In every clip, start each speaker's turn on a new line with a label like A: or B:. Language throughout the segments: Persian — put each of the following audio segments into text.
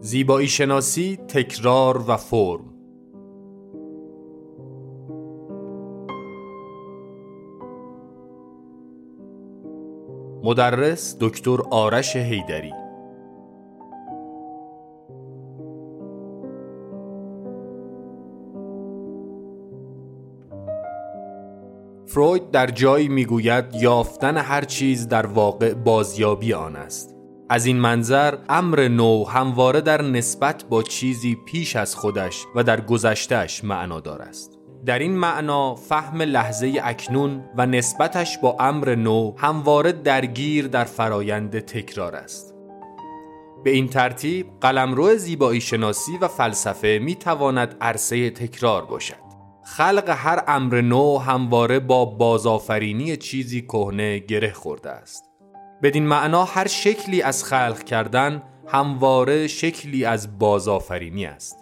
A: زیبایی شناسی تکرار و فرم. مدرس دکتر آرش هیدری فروید در جایی می‌گوید یافتن هر چیز در واقع بازیابی آن است. از این منظر امر نو همواره در نسبت با چیزی پیش از خودش و در گذشتهش معنادار است. در این معنا فهم لحظه اکنون و نسبتش با امر نو همواره درگیر در فرایند تکرار است. به این ترتیب قلمرو زیبایی شناسی و فلسفه می تواند عرصه تکرار باشد. خلق هر امر نو همواره با بازآفرینی چیزی کهنه گره خورده است. بدین معنا هر شکلی از خلق کردن همواره شکلی از بازآفرینی است.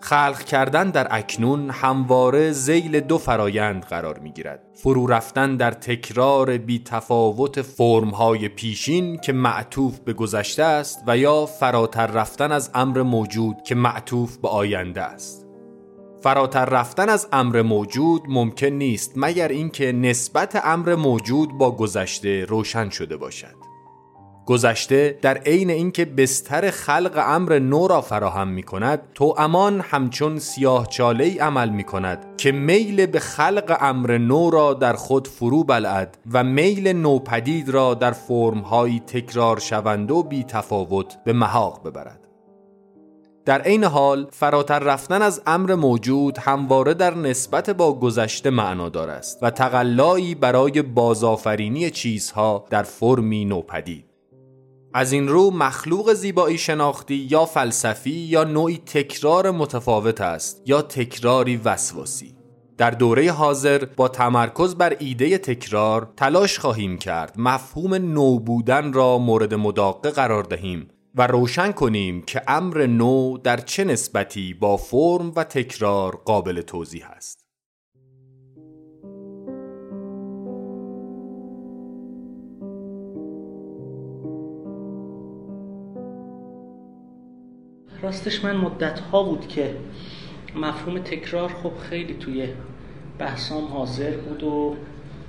A: خلق کردن در اکنون همواره زیل دو فرایند قرار می گیرد فرو رفتن در تکرار بی تفاوت فرمهای پیشین که معطوف به گذشته است و یا فراتر رفتن از امر موجود که معطوف به آینده است. فراتر رفتن از امر موجود ممکن نیست مگر اینکه نسبت امر موجود با گذشته روشن شده باشد. گذشته در عین اینکه بستر خلق امر نو را فراهم می کند تو امان همچون سیاه چاله ای عمل می کند که میل به خلق امر نو را در خود فرو بلعد و میل نوپدید را در فرمهایی تکرار شوند و بی تفاوت به محاق ببرد. در عین حال فراتر رفتن از امر موجود همواره در نسبت با گذشته معنادار است و تقلایی برای بازآفرینی چیزها در فرمی نوپدید. از این رو مخلوق زیبایی شناختی یا فلسفی یا نوعی تکرار متفاوت است یا تکراری وسواسی. در دوره حاضر با تمرکز بر ایده تکرار تلاش خواهیم کرد مفهوم نو بودن را مورد مداقه قرار دهیم و روشن کنیم که امر نو در چه نسبتی با فرم و تکرار قابل توضیح است.
B: راستش من مدت ها بود که مفهوم تکرار خب خیلی توی بحثام حاضر بود و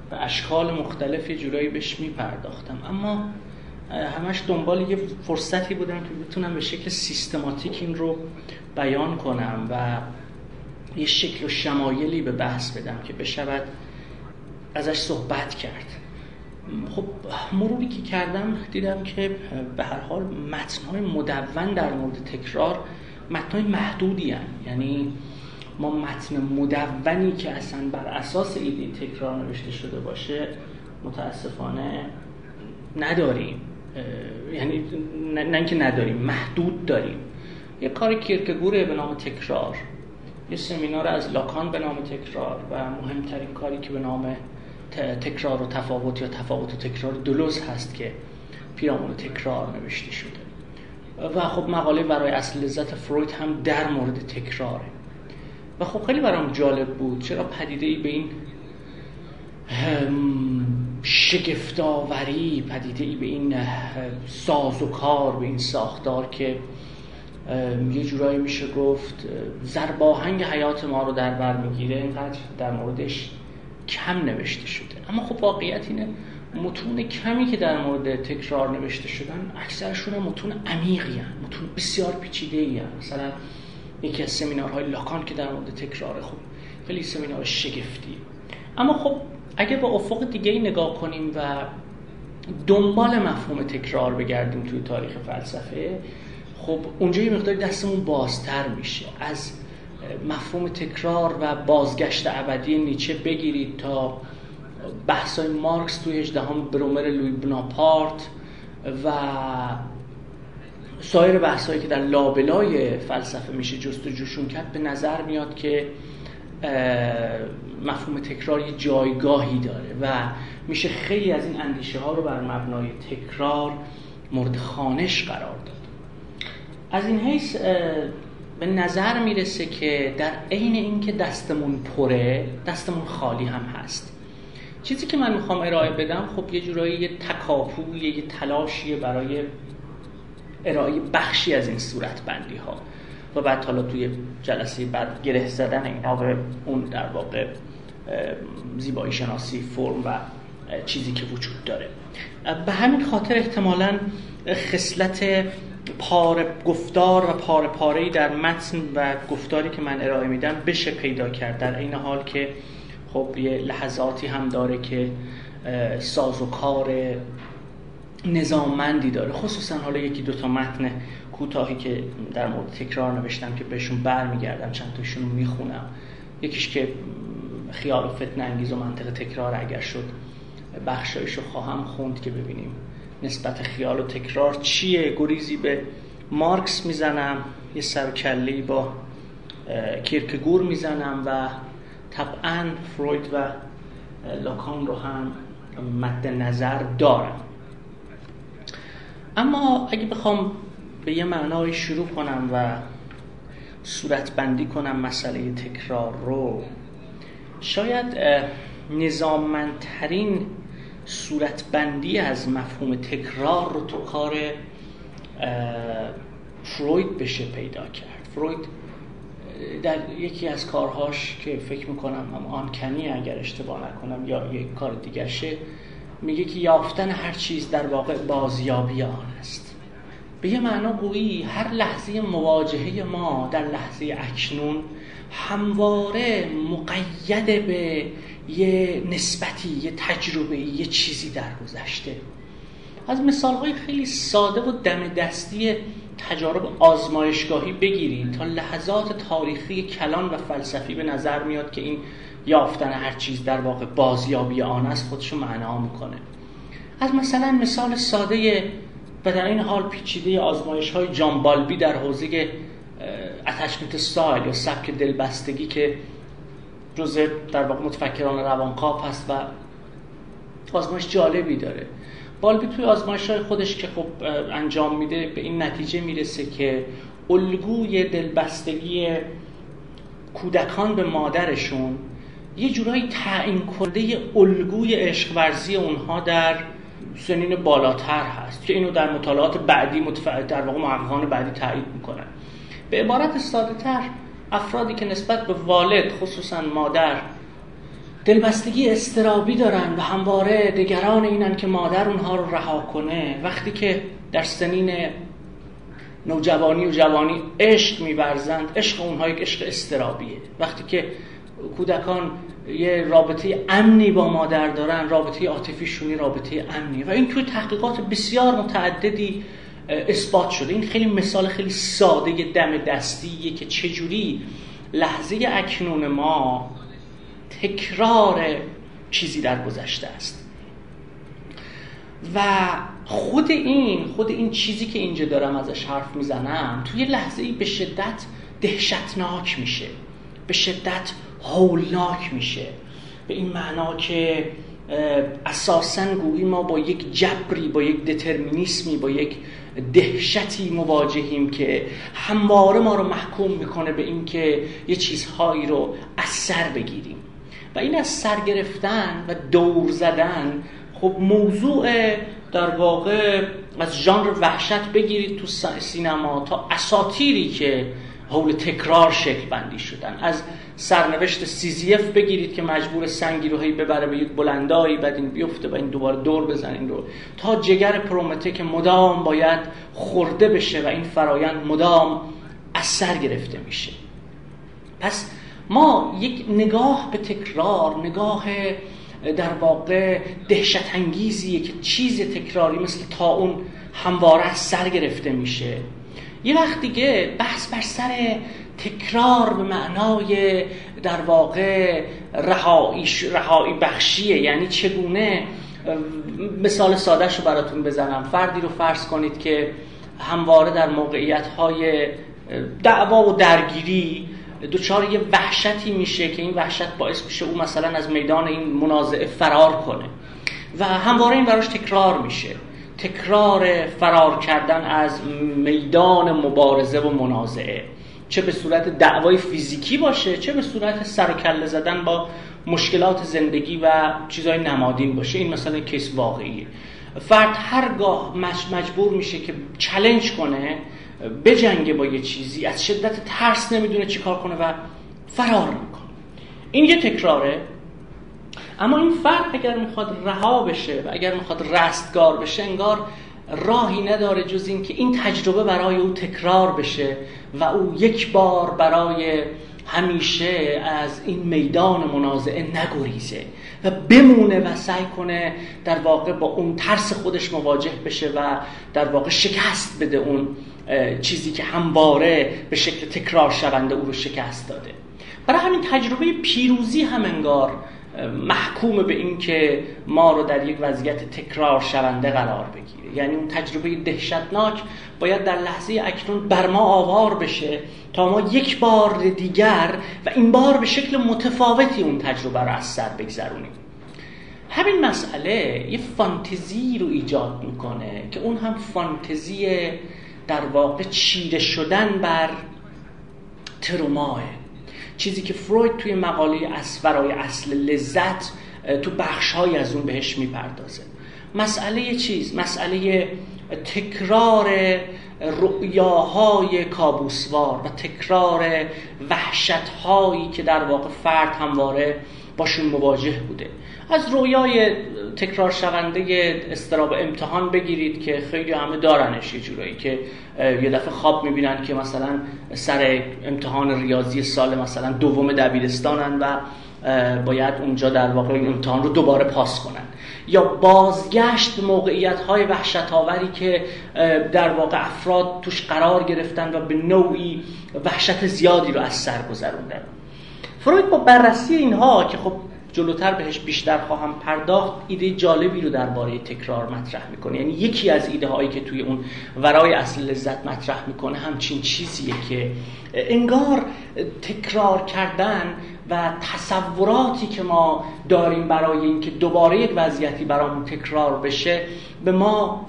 B: به اشکال مختلف یه جورایی بهش می پرداختم اما همش دنبال یه فرصتی بودم که بتونم به شکل سیستماتیک این رو بیان کنم و یه شکل و شمایلی به بحث بدم که بشود ازش صحبت کرد خب مروری که کردم دیدم که به هر حال متنهای مدون در مورد تکرار متنهای محدودی هن. یعنی ما متن مدونی که اصلا بر اساس ایده تکرار نوشته شده باشه متاسفانه نداریم یعنی نه اینکه نداریم محدود داریم. یه کاری کیرکگوره به نام تکرار یه سمینار از لاکان به نام تکرار و مهمترین کاری که به نام تکرار و تفاوت یا تفاوت و تکرار دلوز هست که پیرامون تکرار نوشته شده. و خب مقاله برای اصل لذت فروید هم در مورد تکراره. و خب خیلی برام جالب بود چرا پدیده ای به این شگفتاوری پدیده ای به این ساز و کار به این ساختار که یه جورایی میشه گفت زرباهنگ حیات ما رو در بر می‌گیره. اینقدر در موردش کم نوشته شده. اما خب واقعیت اینه متون کمی که در مورد تکرار نوشته شدن اکثرشون متون عمیقی هن. متون بسیار پیچیده ای مثلا یکی از سمینارهای لاکان که در مورد تکرار خب خیلی سمینار شگفتی. اما خب اگه با افق دیگه ای نگاه کنیم و دنبال مفهوم تکرار بگردیم توی تاریخ فلسفه خب اونجا یه مقداری دستمون بازتر میشه. از مفهوم تکرار و بازگشت ابدی نیچه بگیرید تا بحثای مارکس توی 18 برومر لوی بناپارت و سایر بحثایی که در لابلای فلسفه میشه جستجوشون کرد به نظر میاد که مفهوم تکرار یه جایگاهی داره و میشه خیلی از این اندیشه ها رو بر مبنای تکرار مورد خانش قرار داد. از این حیث به نظر می‌رسه که در عین اینکه دستمون پره دستمون خالی هم هست. چیزی که من می‌خوام ارائه بدم خب یه جورایی یه تکاپوی یه تلاشیه برای ارائه بخشی از این صورت بندی ها و بعد حالا توی جلسه بعد گره زدن اینا به اون در واقع زیبایی شناسی فرم و چیزی که وجود داره. به همین خاطر احتمالا خصلت پار گفتار و پاره پاره در متن و گفتاری که من ارائه میدم بشه پیدا کرد. در این حال که خب یه لحظاتی هم داره که ساز و کار نظاممندی داره. خصوصا حالا یکی دوتا متن کوتاهی که در مورد تکرار نوشتم که بهشون برمیگردم چند تاشون می‌خونم. یکیش که خیال و فتن انگیز و منطق تکرار اگر شد بخشایشو خواهم خوند که ببینیم نسبت خیال و تکرار چیه. گریزی به مارکس می‌زنم یه سرکلی با کیرکگور می‌زنم و طبعا فروید و لاکان رو هم مد نظر دارم. اما اگه بخوام به یه معنای شروع کنم و صورت بندی کنم مسئله تکرار رو. شاید نظاممندترین صورتبندی از مفهوم تکرار رو تو کار فروید بشه پیدا کرد. فروید در یکی از کارهاش که فکر می‌کنم هم آنکنی اگر اشتباه نکنم یا یک کار دیگرشه میگه که یافتن هر چیز در واقع بازیابی آن است. به یه معنا گویی هر لحظه مواجهه ما در لحظه اکنون همواره مقید به یه نسبتی یه تجربه یه چیزی در گذشته از مثال های خیلی ساده و دم دستی تجارب آزمایشگاهی بگیرید تا لحظات تاریخی کلان و فلسفی به نظر میاد که این یافتن هر چیز در واقع بازیابی آن است خودشو معنا می‌کنه. از مثلا مثال ساده و در این حال پیچیده آزمایش های جان بالبی در حوزه اتچمنت سایل یا سبک دلبستگی که جزء در واقع متفکران روانکاو هست و آزمایش جالبی داره. بالبی توی آزمایش های خودش که خب انجام میده به این نتیجه می‌رسه که الگوی دلبستگی کودکان به مادرشون یه جورایی تعیین کرده الگوی عشق ورزی اونها در سنین بالاتر هست که اینو در مطالعات بعدی متف... در واقع محققان بعدی تایید می‌کنن. به عبارت ساده تر افرادی که نسبت به والد خصوصا مادر دلبستگی استرابی دارن و همواره دگران اینن که مادر اونها رو رها کنه وقتی که در سنین نوجوانی و جوانی عشق میورزند عشق اونها یک عشق استرابیه وقتی که کودکان یه رابطه امنی با مادر دارن رابطه عاطفیشونی رابطه امنی. و این توی تحقیقات بسیار متعددی اثبات شده. این خیلی مثال خیلی ساده دم دستیه که چجوری لحظه اکنون ما تکرار چیزی در گذشته است. و خود این خود این چیزی که اینجا دارم ازش حرف می‌زنم توی لحظه ای به شدت دهشتناک میشه. به شدت هولناک میشه. به این معنا که اساسا گویی ما با یک جبری با یک دترمینیسمی با یک دهشتی مواجهیم که همواره ما رو محکوم می‌کنه به اینکه یه چیزهایی رو از سر بگیریم. و این از سر گرفتن و دور زدن خب موضوع در واقع از ژانر وحشت بگیرید تو سینما تا اساتیری که حول تکرار شکل بندی شدن. از سرنوشت سیزیف بگیرید که مجبور سنگی رو هی ببره به یک بلندایی بعد این بیفته و این دوباره دور بزنین رو تا جگر پرومته که مدام باید خورده بشه و این فرایند مدام از سر گرفته میشه. پس ما یک نگاه به تکرار نگاه در واقع دهشت انگیزیه که چیز تکراری مثل تا اون همواره از سر گرفته میشه. یه وقت دیگه بحث بر سر تکرار به معنای در واقع رهایی بخشیه. یعنی چگونه مثال سادهش رو براتون بزنم. فردی رو فرض کنید که همواره در موقعیت های دعوا و درگیری دچار یه وحشتی میشه که این وحشت باعث میشه او مثلا از میدان این منازعه فرار کنه و همواره این براش تکرار میشه. تکرار فرار کردن از میدان مبارزه و منازعه. چه به صورت دعوای فیزیکی باشه چه به صورت سر و کله زدن با مشکلات زندگی و چیزهای نمادین باشه. این مثلا کیس واقعیه. فرد هرگاه مجبور میشه که چلنج کنه بجنگه با یه چیزی از شدت ترس نمی‌دونه چیکار کنه و فرار می‌کنه. این یه تکراره. اما این فرد اگر می‌خواد رها بشه و اگر می‌خواد رستگار بشه انگار راهی نداره جز اینکه این تجربه برای او تکرار بشه و او یک بار برای همیشه از این میدان منازعه نگریزه و بمونه و سعی کنه در واقع با اون ترس خودش مواجه بشه و در واقع شکست بده اون چیزی که همواره به شکل تکرار شونده او رو شکست داده. برای همین تجربه پیروزی هم انگار محکوم به این که ما رو در یک وضعیت تکرار شونده قرار بگیره. یعنی اون تجربه دهشتناک باید در لحظه اکنون بر ما آوار بشه تا ما یک بار دیگر و این بار به شکل متفاوتی اون تجربه رو از سر بگذرونیم. همین مسئله یه فانتزی رو ایجاد می‌کنه که اون هم فانتزی در واقع چیره شدن بر تروماه. چیزی که فروید توی مقاله اسفرای اصل لذت تو بخشهایی از اون بهش می‌پردازه. مسئله چیز؟ مسئله تکرار رؤیاهای کابوسوار و تکرار وحشتهایی که در واقع فرد همواره باشون مواجه بوده. از رویای تکرار شونده استراب امتحان بگیرید که خیلی همه دارنش یه جورایی که یه دفعه خواب می‌بینن که مثلا سر امتحان ریاضی سال مثلا دوم دبیرستانن و باید اونجا در واقع این امتحان رو دوباره پاس کنن. یا بازگشت موقعیت های وحشت آوری که در واقع افراد توش قرار گرفتن و به نوعی وحشت زیادی رو از سر گذروندن. فروید با بررسی اینها که خب جلوتر بهش بیشتر خواهم پرداخت ایده جالبی رو درباره تکرار مطرح می‌کنه. یعنی یکی از ایده هایی که توی اون ورای اصل لذت مطرح می‌کنه همچین چیزیه که انگار تکرار کردن و تصوراتی که ما داریم برای اینکه دوباره یک وضعیتی برامون تکرار بشه به ما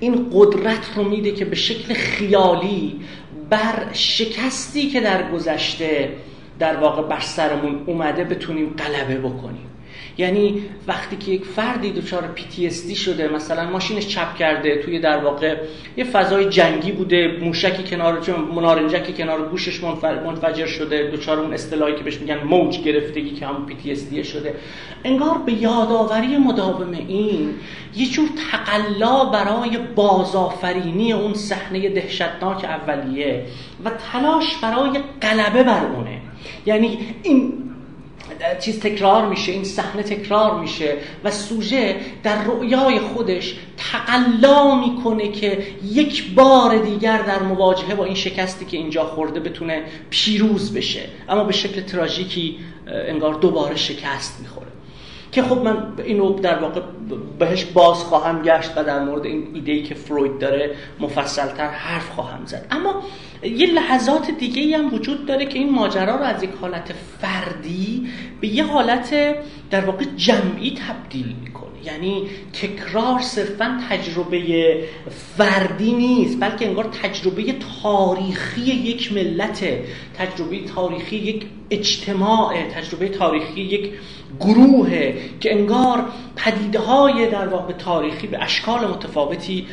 B: این قدرت رو میده که به شکل خیالی بر شکستی که در گذشته در واقع بر سرمون اومده بتونیم غلبه بکنیم. یعنی وقتی که یک فردی دچار PTSD شده مثلا ماشینش چپ کرده توی در واقع یه فضای جنگی بوده موشکی کنار منارنجکی کنار گوشش منفجر شده دچار اون اصطلاحی که بهش میگن موج گرفتگی که همون PTSD شده. انگار به یادآوری مداوم این یه جور تقلا برای بازآفرینی اون صحنه دهشتناک اولیه و تلاش برای غلبه بر اونه. یعنی این چیز تکرار میشه این صحنه تکرار میشه و سوژه در رؤیای خودش تقلا می‌کنه که یک بار دیگر در مواجهه با این شکستی که اینجا خورده بتونه پیروز بشه. اما به شکل تراژیکی انگار دوباره شکست می‌خوره. که خب من اینو در واقع بهش باز خواهم گشت و در مورد این ایده که فروید داره مفصلتر حرف خواهم زد. اما یه لحظات دیگه هم وجود داره که این ماجرا رو از یک حالت فردی به یه حالت در واقع جمعی تبدیل می‌کنه. یعنی تکرار صرفا تجربه فردی نیست بلکه انگار تجربه تاریخی یک ملت تجربه تاریخی یک اجتماع تجربه تاریخی یک گروه که انگار پدیده های در واقع تاریخی به اشکال متفاوتی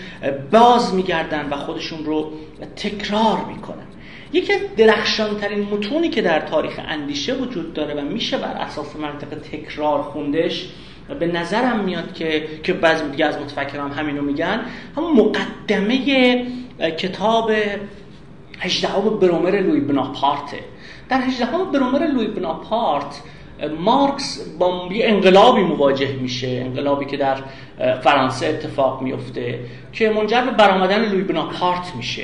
B: باز میگردن و خودشون رو تکرار می‌کنن. یکی از درخشانترین متونی که در تاریخ اندیشه وجود داره و میشه بر اساس منطق تکرار خوندش به نظرم میاد که که بعضی دیگه از متفکران همینو میگن. همون مقدمه کتاب هجدهم برومر لوی بناپارته. در هجدهم برومر لوی بناپارت مارکس با یه انقلابی مواجه میشه انقلابی که در فرانسه اتفاق میفته که منجر به برآمدن لوی بناپارت میشه.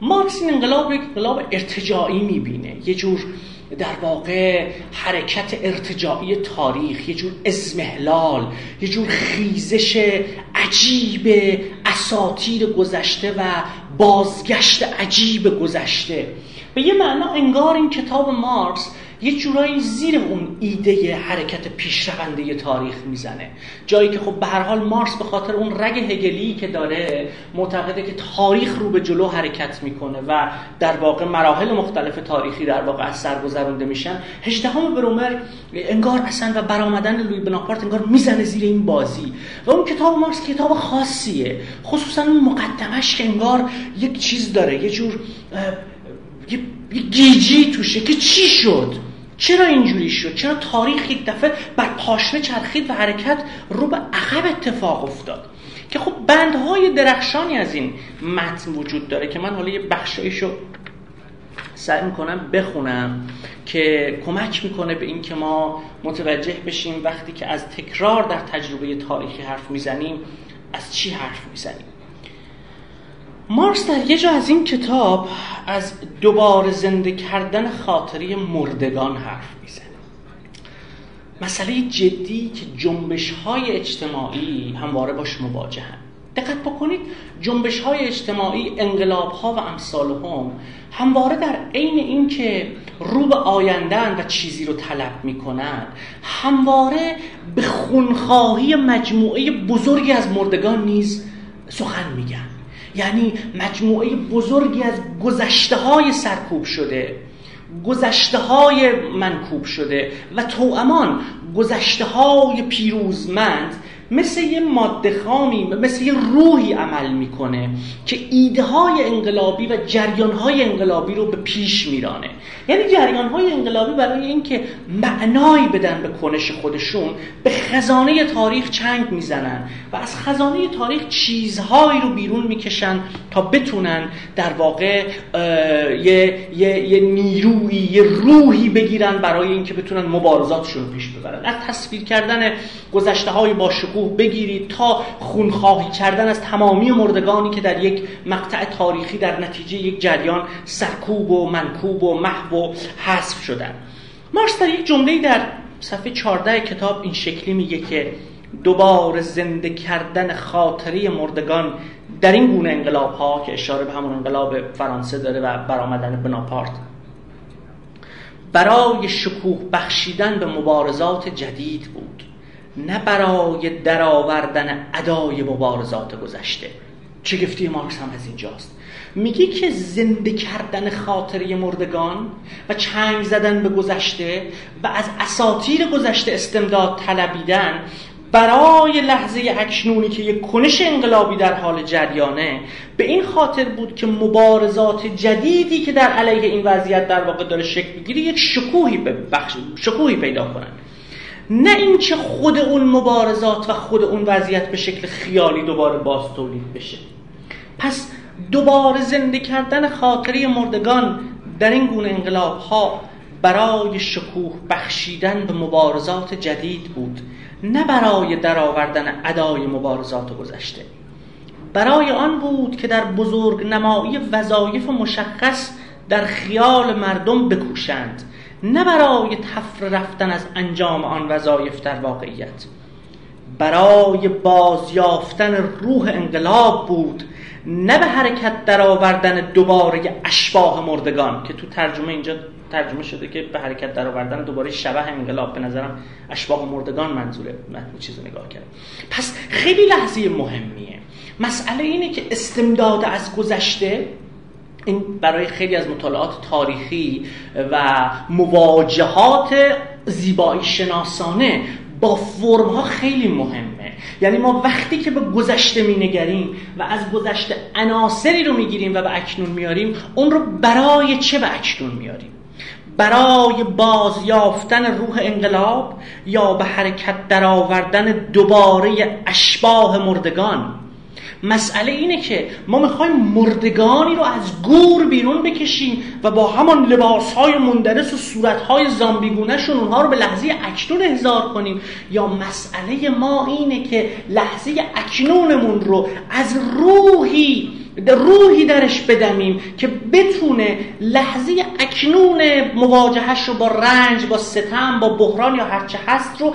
B: مارکس این انقلاب یک انقلاب ارتجاعی می‌بینه. یه جور در واقع حرکت ارتجاعی تاریخ یه جور ازمهلال یه جور خیزش عجیب اساتیر گذشته و بازگشت عجیب گذشته. به یه معنا انگار این کتاب مارکس یه جورایی زیر اون ایده حرکت پیشرونده تاریخ می‌زنه. جایی که خب به هر حال مارس به خاطر اون رگ هگلی که داره معتقده که تاریخ رو به جلو حرکت می‌کنه و در واقع مراحل مختلف تاریخی در واقع از سر گذرونده میشن هجدهم برومر انگار اصلا و برآمدن لوی بناپارت انگار می‌زنه زیر این بازی. و اون کتاب مارس کتاب خاصیه خصوصا اون مقدمش که انگار یک چیز داره یه جور یه گیجی توشه که چی شد؟ چرا اینجوری شد؟ چرا تاریخ یک دفعه بر پاشنه چرخید و حرکت رو به عقب اتفاق افتاد؟ که خب بندهای درخشانی از این متن وجود داره که من حالا یه بخشایشو سعی می‌کنم بخونم که کمک می‌کنه به اینکه ما متوجه بشیم وقتی که از تکرار در تجربه تاریخی حرف می‌زنیم از چی حرف می‌زنیم؟ مارس در یه جا از این کتاب از دوباره زنده کردن خاطری مردگان حرف می‌زنه مسئله جدی که جنبش های اجتماعی همواره باش مواجه هم. دقت بکنید جنبش های اجتماعی انقلاب ها و امثال هم همواره در عین اینکه رو به آیندن و چیزی رو طلب می‌کنن همواره به خونخواهی مجموعه بزرگی از مردگان نیز سخن میگن یعنی مجموعه بزرگی از گذشته های سرکوب شده گذشته های منکوب شده و توامان گذشته های پیروزمند مثل یه ماده خامی مثل یه روحی عمل می‌کنه که ایده های انقلابی و جریان های انقلابی رو به پیش میرانه. یعنی جریان های انقلابی برای اینکه معنایی بدن به کنش خودشون به خزانه تاریخ چنگ می‌زنن و از خزانه تاریخ چیزهایی رو بیرون می‌کشن تا بتونن در واقع یه, یه،, یه نیرویی یه روحی بگیرن برای اینکه بتونن مبارزاتشون رو پیش ببرن. از تصویر کردن گذشته های باشکوه بگیرید تا خونخواهی کردن از تمامی مردگانی که در یک مقطع تاریخی در نتیجه یک جریان سرکوب و منکوب و محو و حذف شدن. مارس در یک جمله در صفحه 14 کتاب این شکلی میگه که دوباره زنده کردن خاطره مردگان در این گونه انقلاب ها که اشاره به همون انقلاب فرانسه داره و برآمدن بناپارت. برای شکوه بخشیدن به مبارزات جدید بود. نه برای درآوردن ادای مبارزات گذشته. چگفتی مارکس هم از اینجاست؟ میگه که زنده کردن خاطره مردگان و چنگ زدن به گذشته و از اساتیر گذشته استمداد طلبیدن برای لحظه اکنونی که یک کنش انقلابی در حال جریانه به این خاطر بود که مبارزات جدیدی که در علیه این وضعیت در واقع داره شکل بگیره یک شکوهی, بخش... شکوهی پیدا کنن. نه اینکه خود اون مبارزات و خود اون وضعیت به شکل خیالی دوباره باز تولید بشه. پس دوباره زنده کردن خاطره مردگان در این گونه انقلاب ها برای شکوه بخشیدن به مبارزات جدید بود نه برای درآوردن ادای مبارزات گذشته. برای آن بود که در بزرگ نمایی وظایف مشخص در خیال مردم بکوشند. نه برای تفر رفتن از انجام آن وظایف در واقعیت. برای بازیافتن روح انقلاب بود نه به حرکت در آوردن دوباره اشباه مردگان که تو ترجمه اینجا ترجمه شده که به حرکت در آوردن دوباره شبه انقلاب به نظرم اشباه مردگان منظوره من چیز رو نگاه کردم. پس خیلی لحظه مهمیه. مسئله اینه که استمداد از گذشته این برای خیلی از مطالعات تاریخی و مواجهات زیبایی شناسانه با فرم ها خیلی مهمه. یعنی ما وقتی که به گذشته می نگریم و از گذشته عناصری رو می‌گیریم و به اکنون میاریم اون رو برای چه به اکنون میاریم برای بازیافتن روح انقلاب یا به حرکت درآوردن دوباره اشباه مردگان؟ مسئله اینه که ما می‌خوایم مردگانی رو از گور بیرون بکشیم و با همان لباس های مندرس و صورت های زامبیگونهشون اونها رو به لحظه اکنون احضار کنیم. یا مسئله ما اینه که لحظه اکنونمون رو از روحی روحی درش بدمیم که بتونه لحظه اکنون مواجهش رو با رنج با ستم با بحران یا هرچه هست رو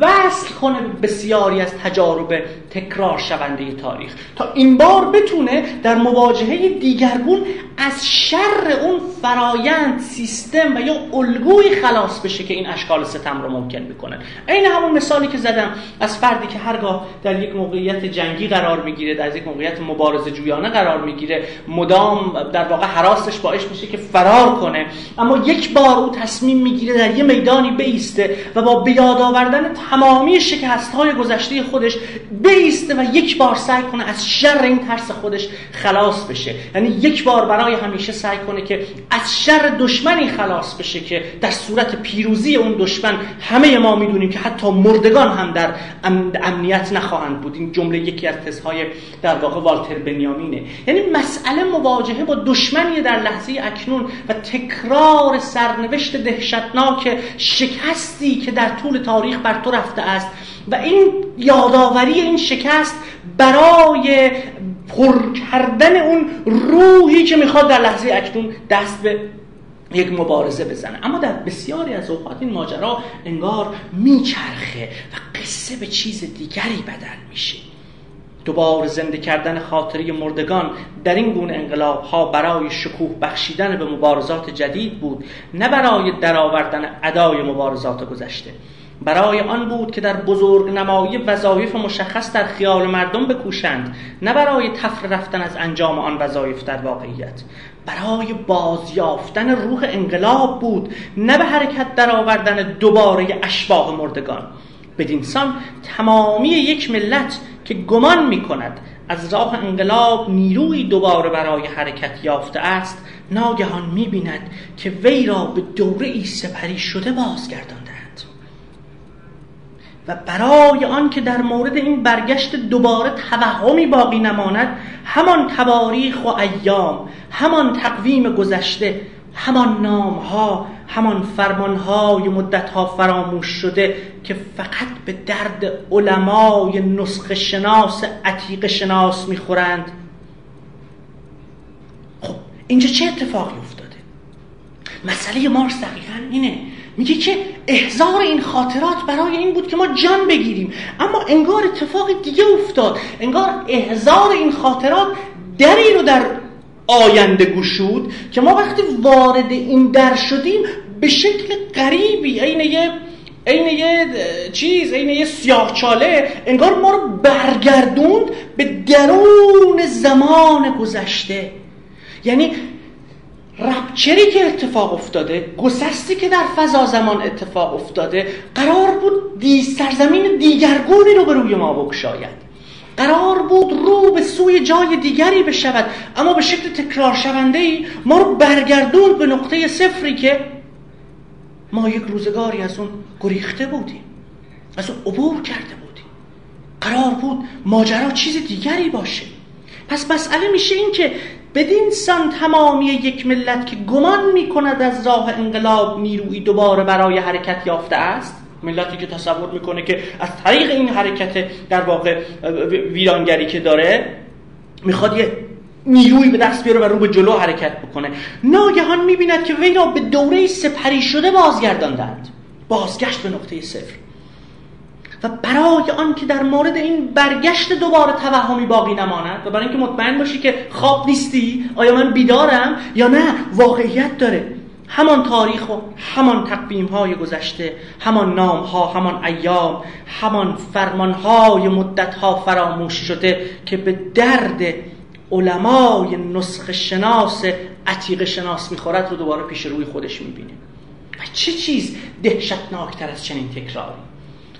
B: وصل کنه بسیاری از تجارب تکرار شونده تاریخ. تا این بار بتونه در مواجهه دیگرگون از شر اون فرایند سیستم و یا الگوی خلاص بشه که این اشکال ستم رو ممکن می‌کنه. این همون مثالی که زدم از فردی که هرگاه در یک موقعیت جنگی قرار می‌گیره در یک موقعیت مبارزه جویانه قرار می‌گیره مدام در واقع حراسش باعث میشه که فرار کنه اما یک بار او تصمیم می‌گیره در یه میدانی بیسته و با بیاد آوردن تمامی شکست های گذشته خودش بیسته و یک بار سعی کنه از شر این ترس خودش خلاص بشه. یعنی یک بار برای همیشه سعی کنه که از شر دشمنی خلاص بشه که در صورت پیروزی اون دشمن همه ما می‌دونیم که حتی مردگان هم در امنیت نخواهند بود. این جمله یکی از تزهای در واقع والتر بنیامینه. یعنی مسئله مواجهه با دشمنی در لحظه اکنون و تکرار سرنوشت دهشتناک شکستی که در طول تاریخ بر تو رفته است و این یادآوری این شکست برای پر کردن اون روحی که می‌خواد در لحظه اکنون دست به یک مبارزه بزنه. اما در بسیاری از اوقات این ماجرا انگار میچرخه و قصه به چیز دیگری بدل میشه. دوباره زنده کردن خاطره مردگان در این گونه انقلاب ها برای شکوه بخشیدن به مبارزات جدید بود نه برای درآوردن ادای مبارزات گذشته. برای آن بود که در بزرگ نمایی وظایف مشخص در خیال مردم بکوشند نه برای تفر رفتن از انجام آن وظایف در واقعیت. برای بازیافتن روح انقلاب بود نه به حرکت درآوردن دوباره اشباه مردگان. بدینسان تمامی یک ملت که گمان می کند از راه انقلاب نیروی دوباره برای حرکت یافته است ناگهان می بیند که وی را به دوره ای سپری شده بازگرداندند و برای آن که در مورد این برگشت دوباره توهمی باقی نماند همان تواریخ و ایام همان تقویم گذشته همان نام ها همان فرمان های مدت ها فراموش شده که فقط به درد علمای نسخ شناس عتیق شناس می‌خورند. خب اینجا چه اتفاقی افتاده؟ مسئله مارس دقیقا اینه میگه که احزار این خاطرات برای این بود که ما جان بگیریم. اما انگار اتفاق دیگه افتاد. انگار احزار این خاطرات دری رو در آینده گشود که ما وقتی وارد این در شدیم به شکل غریبی عین یه عین یه چیز عین یه سیاهچاله انگار ما رو برگردوند به درون زمان گذشته. یعنی رپچری که اتفاق افتاده گسستی که در فضا زمان اتفاق افتاده قرار بود دی سرزمین دیگرگونی رو به روی ما بکشاید. قرار بود رو به سوی جای دیگری بشود اما به شکل تکرار شونده ای ما رو برگردون به نقطه صفری که ما یک روزگاری از اون گریخته بودیم از اون عبور کرده بودیم. قرار بود ماجرا چیز دیگری باشه. پس مسئله میشه این که بدین سان تمامی یک ملت که گمان می‌کند از راه انقلاب نیروی دوباره برای حرکت یافته است ملتی که تصور می‌کنه که از طریق این حرکت در واقع ویرانگری که داره می‌خواد یه نیروی به دست بیاره و رو به جلو حرکت بکنه. ناگهان می‌بیند که وی را به دوره سپری شده بازگرداندند. بازگشت به نقطه صفر. و برای آن که در مورد این برگشت دوباره توهمی باقی نماند و برای اینکه مطمئن باشی که خواب نیستی آیا من بیدارم یا نه واقعیت داره. همان تاریخ و همان تقویم های گذشته همان نام ها همان ایام همان فرمان های مدت ها فراموش شده که به درد علمای نسخ شناس عتیق شناس می‌خورد رو دوباره پیش روی خودش می‌بینه. و چه چیز دهشتناکتر از چنین تکراری؟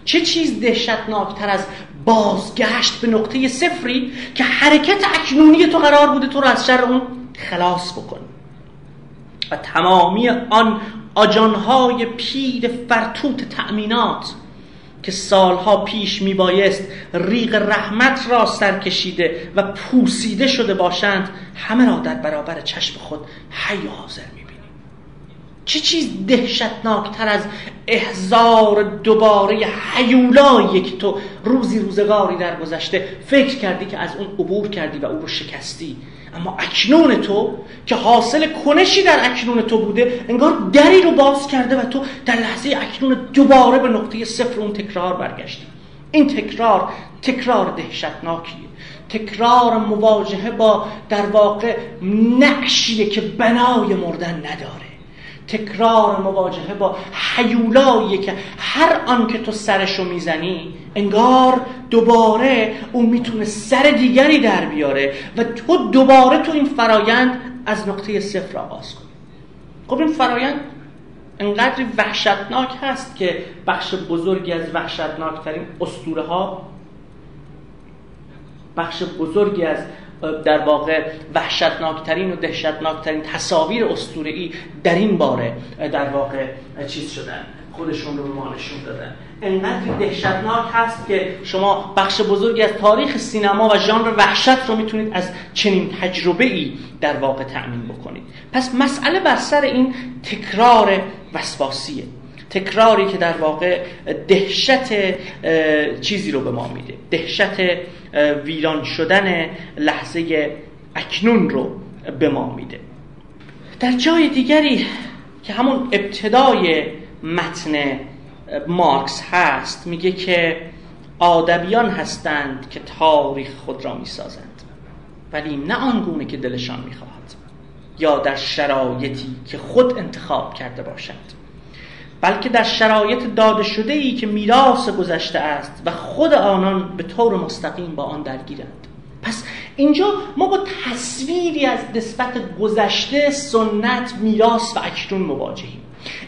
B: چه چیز دهشتناکتر از بازگشت به نقطه صفری که حرکت اکنونی تو قرار بوده تو رو از شر اون خلاص بکنه؟ و تمامی آن آجانهای پیر فرتوت تأمینات که سالها پیش میبایست ریق رحمت را سر کشیده و پوسیده شده باشند همه را در برابر چشم خود حی حاضر می‌بینیم چه چیز دهشتناکتر از احزار دوباره حیولایی که تو روزی روزگاری در گذشته فکر کردی که از اون عبور کردی و او رو شکستی. اما اکنون تو که حاصل کنشی در اکنون تو بوده انگار دری رو باز کرده و تو در لحظه اکنون دوباره به نقطه صفر اون تکرار برگشتی. این تکرار تکرار دهشتناکیه. تکرار مواجهه با در واقع نقشیه که بنای مردن نداره. تکرار مواجهه با حیولایی که هر آن که تو سرشو می‌زنی انگار دوباره اون می‌تونه سر دیگری در بیاره و تو دوباره تو این فرایند از نقطه صفر آغاز کنی. خب این فرایند انقدر وحشتناک هست که بخش بزرگی از وحشتناکترین اسطوره ها بخش بزرگی از در واقع وحشتناکترین و دهشتناکترین تصاویر ای در این باره در واقع چیز شدن خودشون رو ما نشون دادن. انقدر دهشتناک هست که شما بخش بزرگی از تاریخ سینما و ژانر وحشت رو می‌تونید از چنین تجربه ای در واقع تأمین بکنید. پس مسئله بر سر این تکرار وسواسیه تکراری که در واقع دهشت چیزی رو به ما میده. دهشت ویران شدن لحظه اکنون رو به ما میده. در جای دیگری که همون ابتدای متن مارکس هست میگه که آدمیان هستند که تاریخ خود را می‌سازند. ولی نه آنگونه که دلشان می‌خواهد یا در شرایطی که خود انتخاب کرده باشند. بلکه در شرایط داده شده ای که میراث گذشته است و خود آنان به طور مستقیم با آن درگیرند. پس اینجا ما با تصویری از نسبت گذشته سنت میراث و اکنون مواجهیم.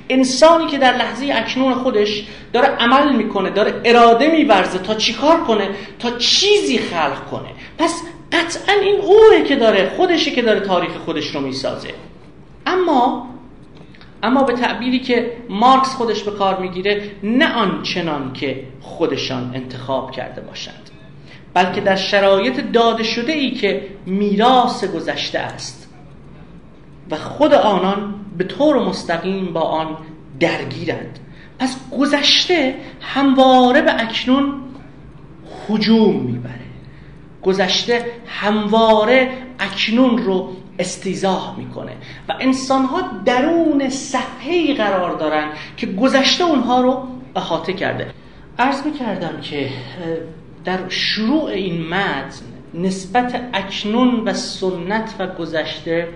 B: انسانی که در لحظه اکنون خودش داره عمل می‌کنه داره اراده میورزه تا چیکار کنه؟ تا چیزی خلق کنه. پس قطعا این اوه که داره خودشه که داره تاریخ خودش رو می‌سازه. اما اما به تعبیری که مارکس خودش به کار می‌گیره نه آنچنان که خودشان انتخاب کرده باشند بلکه در شرایط داده شده ای که میراث گذشته است. و خود آنان به طور مستقیم با آن درگیرند. پس گذشته همواره به اکنون حجوم می‌بره. گذشته همواره اکنون رو استیزاه می‌کنه. و انسان ها درون صفحه قرار دارن که گذشته اونها رو احاطه کرده. عرض می‌کردم که در شروع این متن نسبت اکنون و سنت و گذشته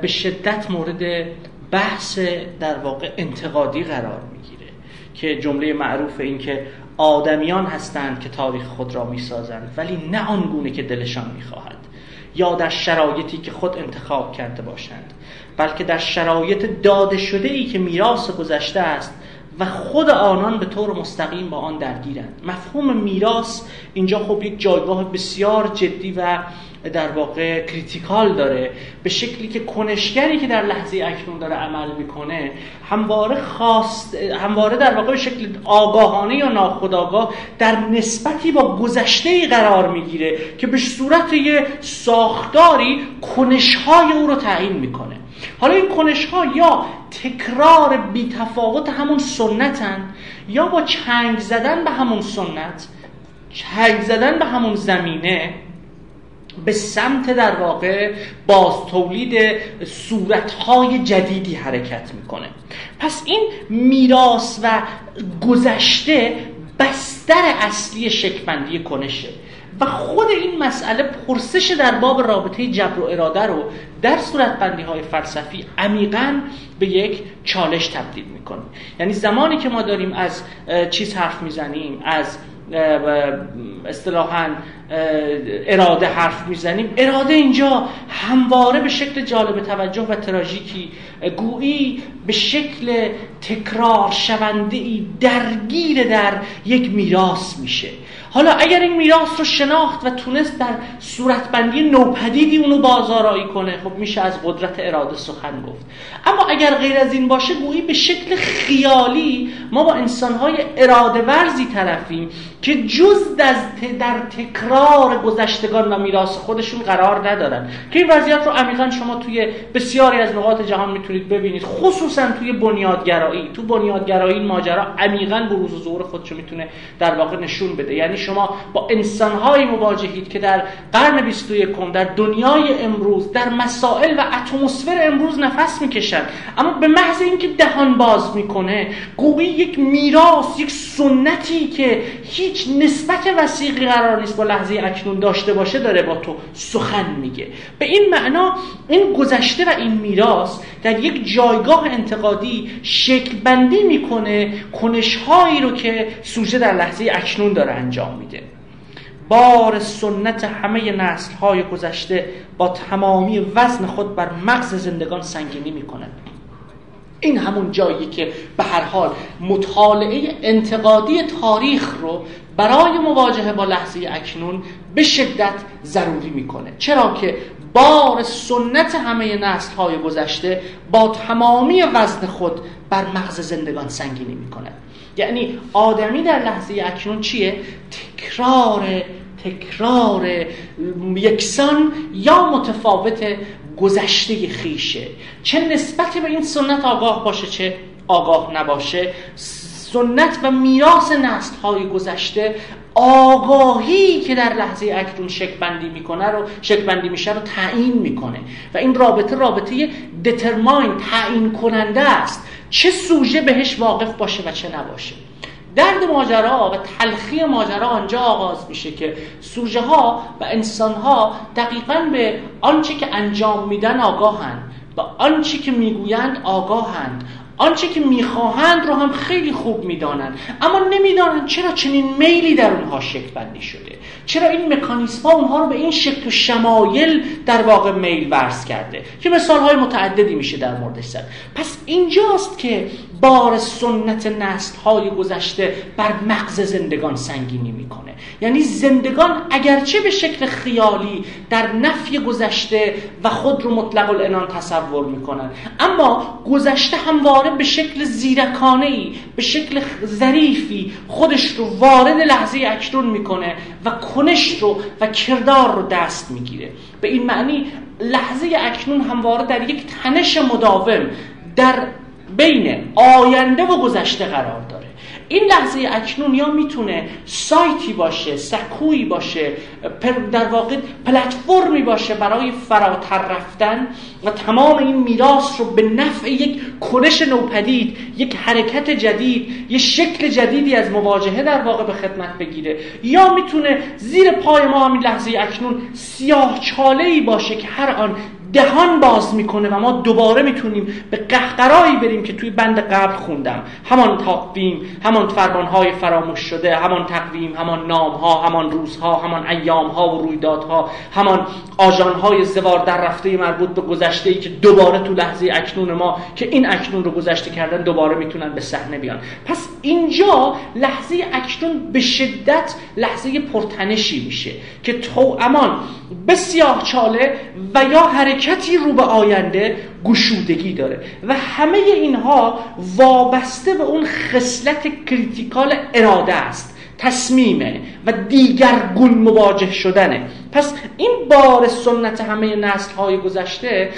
B: به شدت مورد بحث در واقع انتقادی قرار می‌گیره. که جمله معروف این که آدمیان هستند که تاریخ خود را می‌سازند ولی نه آنگونه که دلشان می‌خواهد. یا در شرایطی که خود انتخاب کرده باشند بلکه در شرایط داده شده ای که میراث گذشته است و خود آنان به طور مستقیم با آن درگیرند. مفهوم میراث اینجا خب یک جایگاه بسیار جدی و در واقع کریتیکال داره به شکلی که کنشگری که در لحظه اکنون داره عمل می‌کنه همواره خواست همواره در واقع به شکل آگاهانه یا ناخودآگاه در نسبتی با گذشته قرار می‌گیره که به صورت یه ساختاری کنشهای او رو تعیین می‌کنه. حالا این کنش ها یا تکرار بیتفاوت همون سنتن یا با چنگ زدن به همون سنت چنگ زدن به همون زمینه به سمت در واقع باز تولید صورتهای جدیدی حرکت می‌کنه. پس این میراث و گذشته بستر اصلی شکلبندی کنشه و خود این مسئله پرسش در باب رابطه جبر و اراده رو در صورتبندی های فلسفی عمیقا به یک چالش تبدیل می‌کنه. یعنی زمانی که ما داریم از چیز حرف می‌زنیم از اصطلاحا اراده حرف می‌زنیم. اراده اینجا همواره به شکل جالب توجه و تراژیکی. گویی به شکل تکرار شونده ای درگیر در یک میراث میشه. حالا اگر این میراث رو شناخت و تونست در صورتبندی نوپدیدی اونو بازارایی کنه خب میشه از قدرت اراده سخن گفت. اما اگر غیر از این باشه گویی به شکل خیالی ما با انسانهای اراده ورزی طرفیم. که جز در تکرار گذشتگان و میراث خودشون قرار ندارن. که این وضعیت رو عمیقا شما توی بسیاری از نقاط جهان می‌تونید ببینید. خصوصا توی بنیادگرایی. تو بنیادگرایی این ماجرا عمیقا بروز و ظهور خودشو می‌تونه در واقع نشون بده. یعنی شما با انسانهایی مواجهید که در قرن 21 در دنیای امروز در مسائل و اتمسفر امروز نفس می‌کشن. اما به محض اینکه دهان باز می‌کنه گویی یک میراث یک سنتی که هیچ نسبت وسیقی قرار نیست با لحظه اکنون داشته باشه داره با تو سخن میگه. به این معنا این گذشته و این میراث در یک جایگاه انتقادی شکل بندی می‌کنه کنشهایی رو که سوژه در لحظه اکنون داره انجام میده. بار سنت همه نسل های گذشته با تمامی وزن خود بر مغز زندگان سنگینی می‌کنه این همون جایی که به هر حال مطالعه انتقادی تاریخ رو برای مواجهه با لحظه اکنون به شدت ضروری می‌کنه چرا که بار سنت همه نسل های گذشته با تمامی وزن خود بر مغز زندگان سنگینی می‌کنه یعنی آدمی در لحظه اکنون چیه؟ تکرار تکرار یکسان یا متفاوت گذشته خیشه. چه نسبتی به این سنت آگاه باشه چه آگاه نباشه سنت و میراث نسل های گذشته آگاهی که در لحظه اکنون شک بندی می‌کنه رو شک بندی میشه رو تعیین می‌کنه. و این رابطه رابطه دترماین تعیین کننده است. چه سوژه بهش واقف باشه و چه نباشه. درد ماجرا و تلخی ماجرا آنجا آغاز میشه که سوژه ها و انسان ها دقیقا به آنچه که انجام میدن آگاهند و آنچه که می‌گویند آگاهند. آنچه که می‌خواهند رو هم خیلی خوب می‌دانند. اما نمی‌دانند چرا چنین میلی در اونها شکل بندی شده. چرا این مکانیسم ها اونها رو به این شکل و شمایل در واقع میل ورز کرده که مثال های متعددی میشه در موردش زد. پس اینجاست که بار سنت نسل های گذشته بر مغز زندگان سنگینی می‌کنه. یعنی زندگان اگرچه به شکل خیالی در نفی گذشته و خود رو مطلق الانان تصور می‌کنن اما گذشته همواره به شکل زیرکانه ای به شکل ظریفی خودش رو وارد لحظه اکنون می‌کنه و کنش رو و کردار رو دست می‌گیره. به این معنی لحظه اکنون همواره در یک تنش مداوم در بین آینده و گذشته قرار داره. این لحظه اکنون یا می‌تونه سایتی باشه سکویی باشه در واقع پلتفرمی باشه برای فراتر رفتن و تمام این میراث رو به نفع یک کنش نوپدید یک حرکت جدید یک شکل جدیدی از مواجهه در واقع به خدمت بگیره. یا می‌تونه زیر پای ما همین لحظه اکنون سیاه چاله ای باشه که هر آن دهان باز می‌کنه و ما دوباره می‌تونیم به قهقرایی بریم که توی بند قبل خوندم. همان تقویم همان فرمانهای فراموش شده همان تقویم همان نامها همان روزها همان ایامها و رویدادها همان آژانهای زوار در رفته مربوط به گذشته ای که دوباره تو لحظه اکنون ما که این اکنون رو گذشته کردن دوباره می‌تونن به صحنه بیان. پس اینجا لحظه اکنون به شدت لحظه پرتنشی میشه که تو امان بسیار چاله و یا حرکتی رو به آینده گشودگی داره و همه اینها وابسته به اون خصلت کریتیکال اراده است. تصمیمه و دیگرگون مواجه شدنه. پس این بار سنت همه نسل های گذشته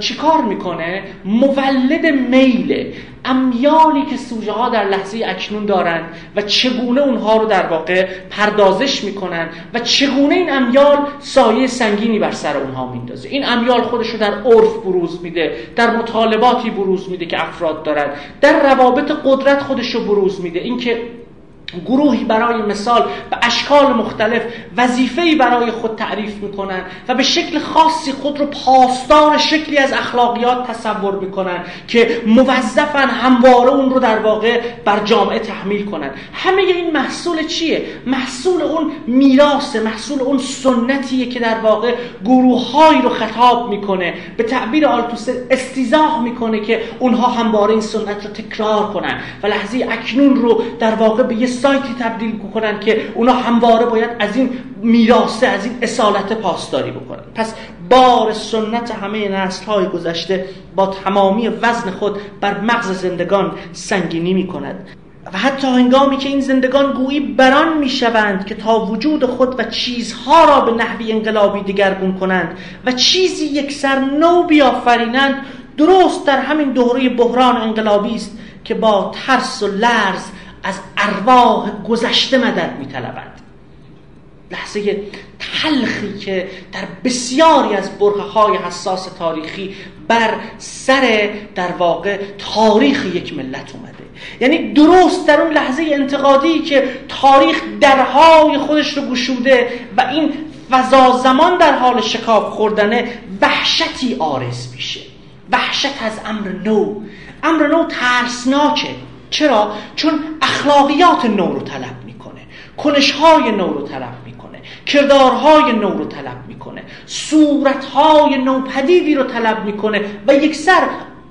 B: چیکار می‌کنه؟ مولد میله. امیالی که سوژه ها در لحظه اکنون دارن و چگونه اونها رو در واقع پردازش می‌کنن و چگونه این امیال سایه سنگینی بر سر اونها میندازه. این امیال خودش رو در عرف بروز میده در مطالباتی بروز میده که افراد دارن. در روابط قدرت خودش رو بروز میده. اینکه گروهی برای مثال به اشکال مختلف وظیفه‌ای برای خود تعریف می‌کنن و به شکل خاصی خود رو پاسدار شکلی از اخلاقیات تصور می‌کنن که موظفن همواره اون رو در واقع بر جامعه تحمیل کنن. همه این محصول چیه؟ محصول اون میراث محصول اون سنتیه که در واقع گروههایی رو خطاب می‌کنه. به تعبیر آلتوسر استیزاه می‌کنه که اونها همواره این سنت رو تکرار کنن و لحظه اکنون رو در واقع به یه سایتی تبدیل کنن که اونا همواره باید از این میراسه از این اصالت پاسداری بکنن. پس بار سنت همه نسل های گذشته با تمامی وزن خود بر مغز زندگان سنگینی می کند و حتی هنگامی که این زندگان گویی بران می‌شوند که تا وجود خود و چیزها را به نحوی انقلابی دگرگون کنند و چیزی یکسر نو بیافرینند درست در همین دوره بحران انقلابی است که با ترس و لرز از ارواح گذشته مدد میطلبند. لحظه تلخی که در بسیاری از برهه های حساس تاریخی بر سر در واقع تاریخ یک ملت اومده. یعنی درست در اون لحظه انتقادی که تاریخ درهای خودش رو گشوده و این فضا زمان در حال شکاف خوردنه وحشتی آرز میشه. وحشت از امر نو. امر نو ترسناکه. چرا؟ چون اخلاقیات نو رو طلب می‌کنه کنشهای نو رو طلب می‌کنه کردارهای نو رو طلب می‌کنه صورتهای نو پدیدی رو طلب می‌کنه و یک سر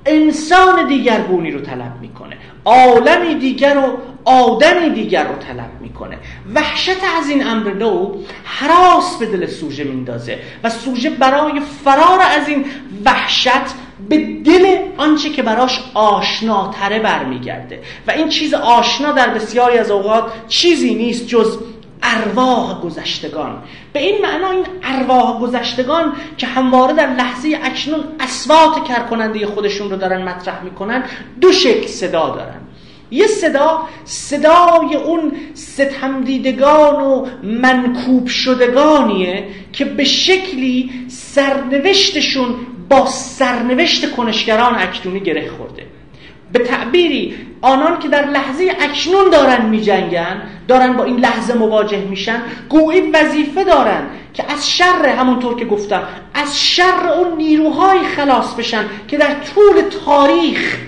B: انسان دیگرگونی رو طلب می‌کنه عالمی دیگر و آدمی دیگر رو طلب می‌کنه. وحشت از این امر نو حراس به دل سوژه میندازه و سوژه برای فرار از این وحشت به دل آنچه که براش آشناتره برمیگرده. و این چیز آشنا در بسیاری از اوقات چیزی نیست جز ارواح گذشتگان. به این معنا این ارواح گذشتگان که همواره در لحظه اکنون اسوات کرکننده خودشون رو دارن مطرح می‌کنن دو شکل صدا دارن. یه صدا صدای اون ستمدیدگان و منکوب شدگانیه که به شکلی سرنوشتشون با سرنوشت کنشگران اکنونی گره خورده. به تعبیری آنان که در لحظه اکنون دارن میجنگن دارن با این لحظه مواجه میشن گویی وظیفه دارن که از شر همونطور که گفتم از شر اون نیروهای خلاص بشن که در طول تاریخ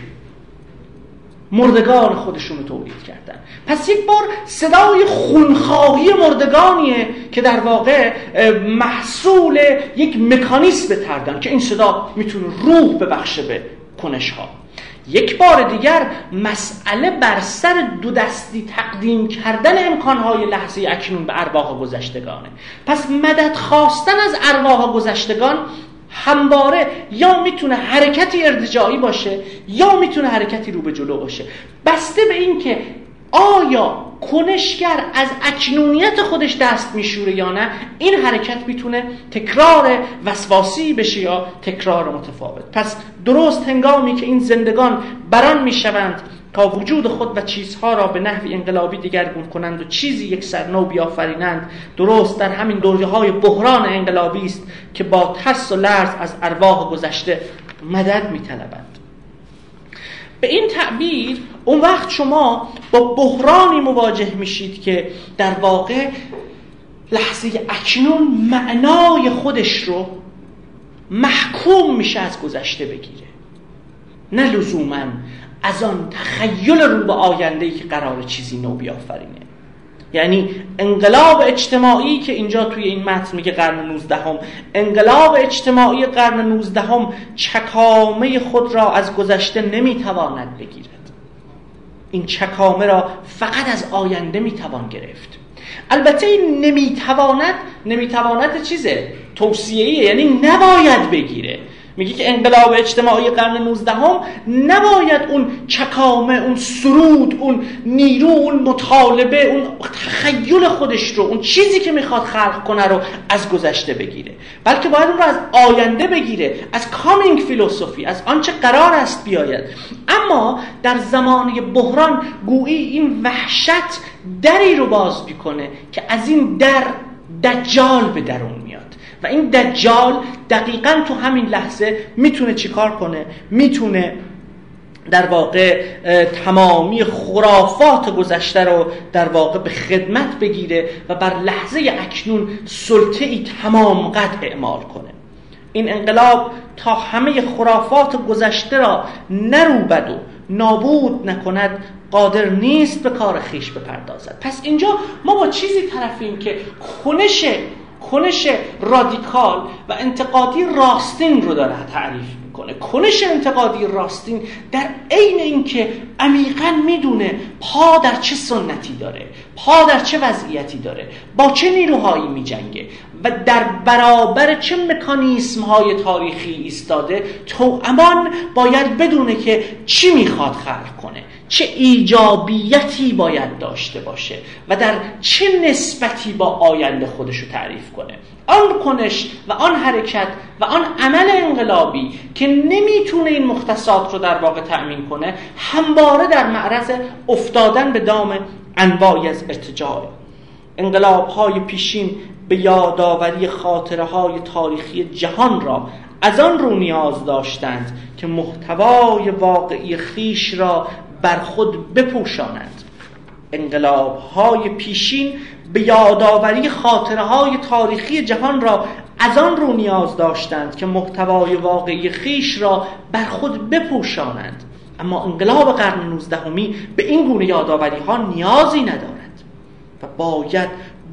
B: مردگان خودشون رو تولید کردن. پس یک بار صدای خونخواهی مردگانیه که در واقع محصول یک مکانیسم تردن که این صدا می‌تونه روح ببخشه به کنش ها یک بار دیگر مسئله بر سر دو دستی تقدیم کردن امکانهای لحظه اکنون به ارواح گذشتگانه. پس مدد خواستن از ارواح گذشتگان همواره یا می‌تونه حرکتی ارتجاعی باشه یا می‌تونه حرکتی رو به جلو باشه. بسته به این که آیا کنشگر از اکنونیت خودش دست میشوره یا نه این حرکت می‌تونه تکرار وسواسی بشه یا تکرار متفاوت. پس درست هنگامی که این زندگان بران می‌شوند وجود خود و چیزها را به نحوی انقلابی دیگرگون کنند و چیزی یک نو بیافرینند درست در همین دوره های بحران انقلابی است که با ترس و لرز از ارواح گذشته مدد میطلبند. به این تعبیر اون وقت شما با بحرانی مواجه میشید که در واقع لحظه اکنون معنای خودش رو محکوم میشه از گذشته بگیره. نه لزوما از آن تخیل رو به آینده که قرار چیزی نو بیافرینه. یعنی انقلاب اجتماعی که اینجا توی این متن میگه قرن 19 هم انقلاب اجتماعی قرن 19 هم چکامه خود را از گذشته نمی‌تواند بگیرد. این چکامه را فقط از آینده می‌توان گرفت. البته این نمی‌تواند نمی‌تواند چیزه؟ توصیه‌ایه یعنی نباید بگیره. میگه که انقلاب اجتماعی قرن 19 هم نباید اون چکامه اون سرود اون نیرو اون مطالبه اون تخیل خودش رو اون چیزی که می‌خواد خلق کنه رو از گذشته بگیره. بلکه باید اون رو از آینده بگیره از کامینگ فیلوسوفی از آنچه قرار است بیاید. اما در زمانه بحران گویی این وحشت دری رو باز می‌کنه که از این در دجال به درون میاد. و این دجال دقیقا تو همین لحظه می‌تونه چیکار کنه؟ می‌تونه در واقع تمامی خرافات گذشته رو در واقع به خدمت بگیره و بر لحظه اکنون سلطه ای تمام قد اعمال کنه. این انقلاب تا همه خرافات گذشته را نروبد و نابود نکند قادر نیست به کار خیش بپردازد. پس اینجا ما با چیزی طرفیم که خونش کنش رادیکال و انتقادی راستین رو داره تعریف می‌کنه. کنش انتقادی راستین در عین اینکه عمیقا می‌دونه پا در چه سنتی داره پا در چه وضعیتی داره با چه نیروهایی میجنگه و در برابر چه مکانیسم های تاریخی ایستاده تو امان باید بدونه که چی می‌خواد خلق کنه. چه ایجابیتی باید داشته باشه و در چه نسبتی با آینده خودش رو تعریف کنه. آن کنش و آن حرکت و آن عمل انقلابی که نمی‌تونه این مختصات رو در واقع تأمین کنه همواره در معرض افتادن به دام انواعی از ارتجاع. انقلاب های پیشین به یادآوری خاطره های تاریخی جهان را از آن رو نیاز داشتند که محتوای واقعی خیش را بر خود بپوشانند. انقلاب های پیشین به یادآوری خاطره های تاریخی جهان را از آن رو نیاز داشتند که محتوای واقعی خیش را بر خود بپوشانند. اما انقلاب قرن نوزدهمی به این گونه یادآوری ها نیازی ندارد و باید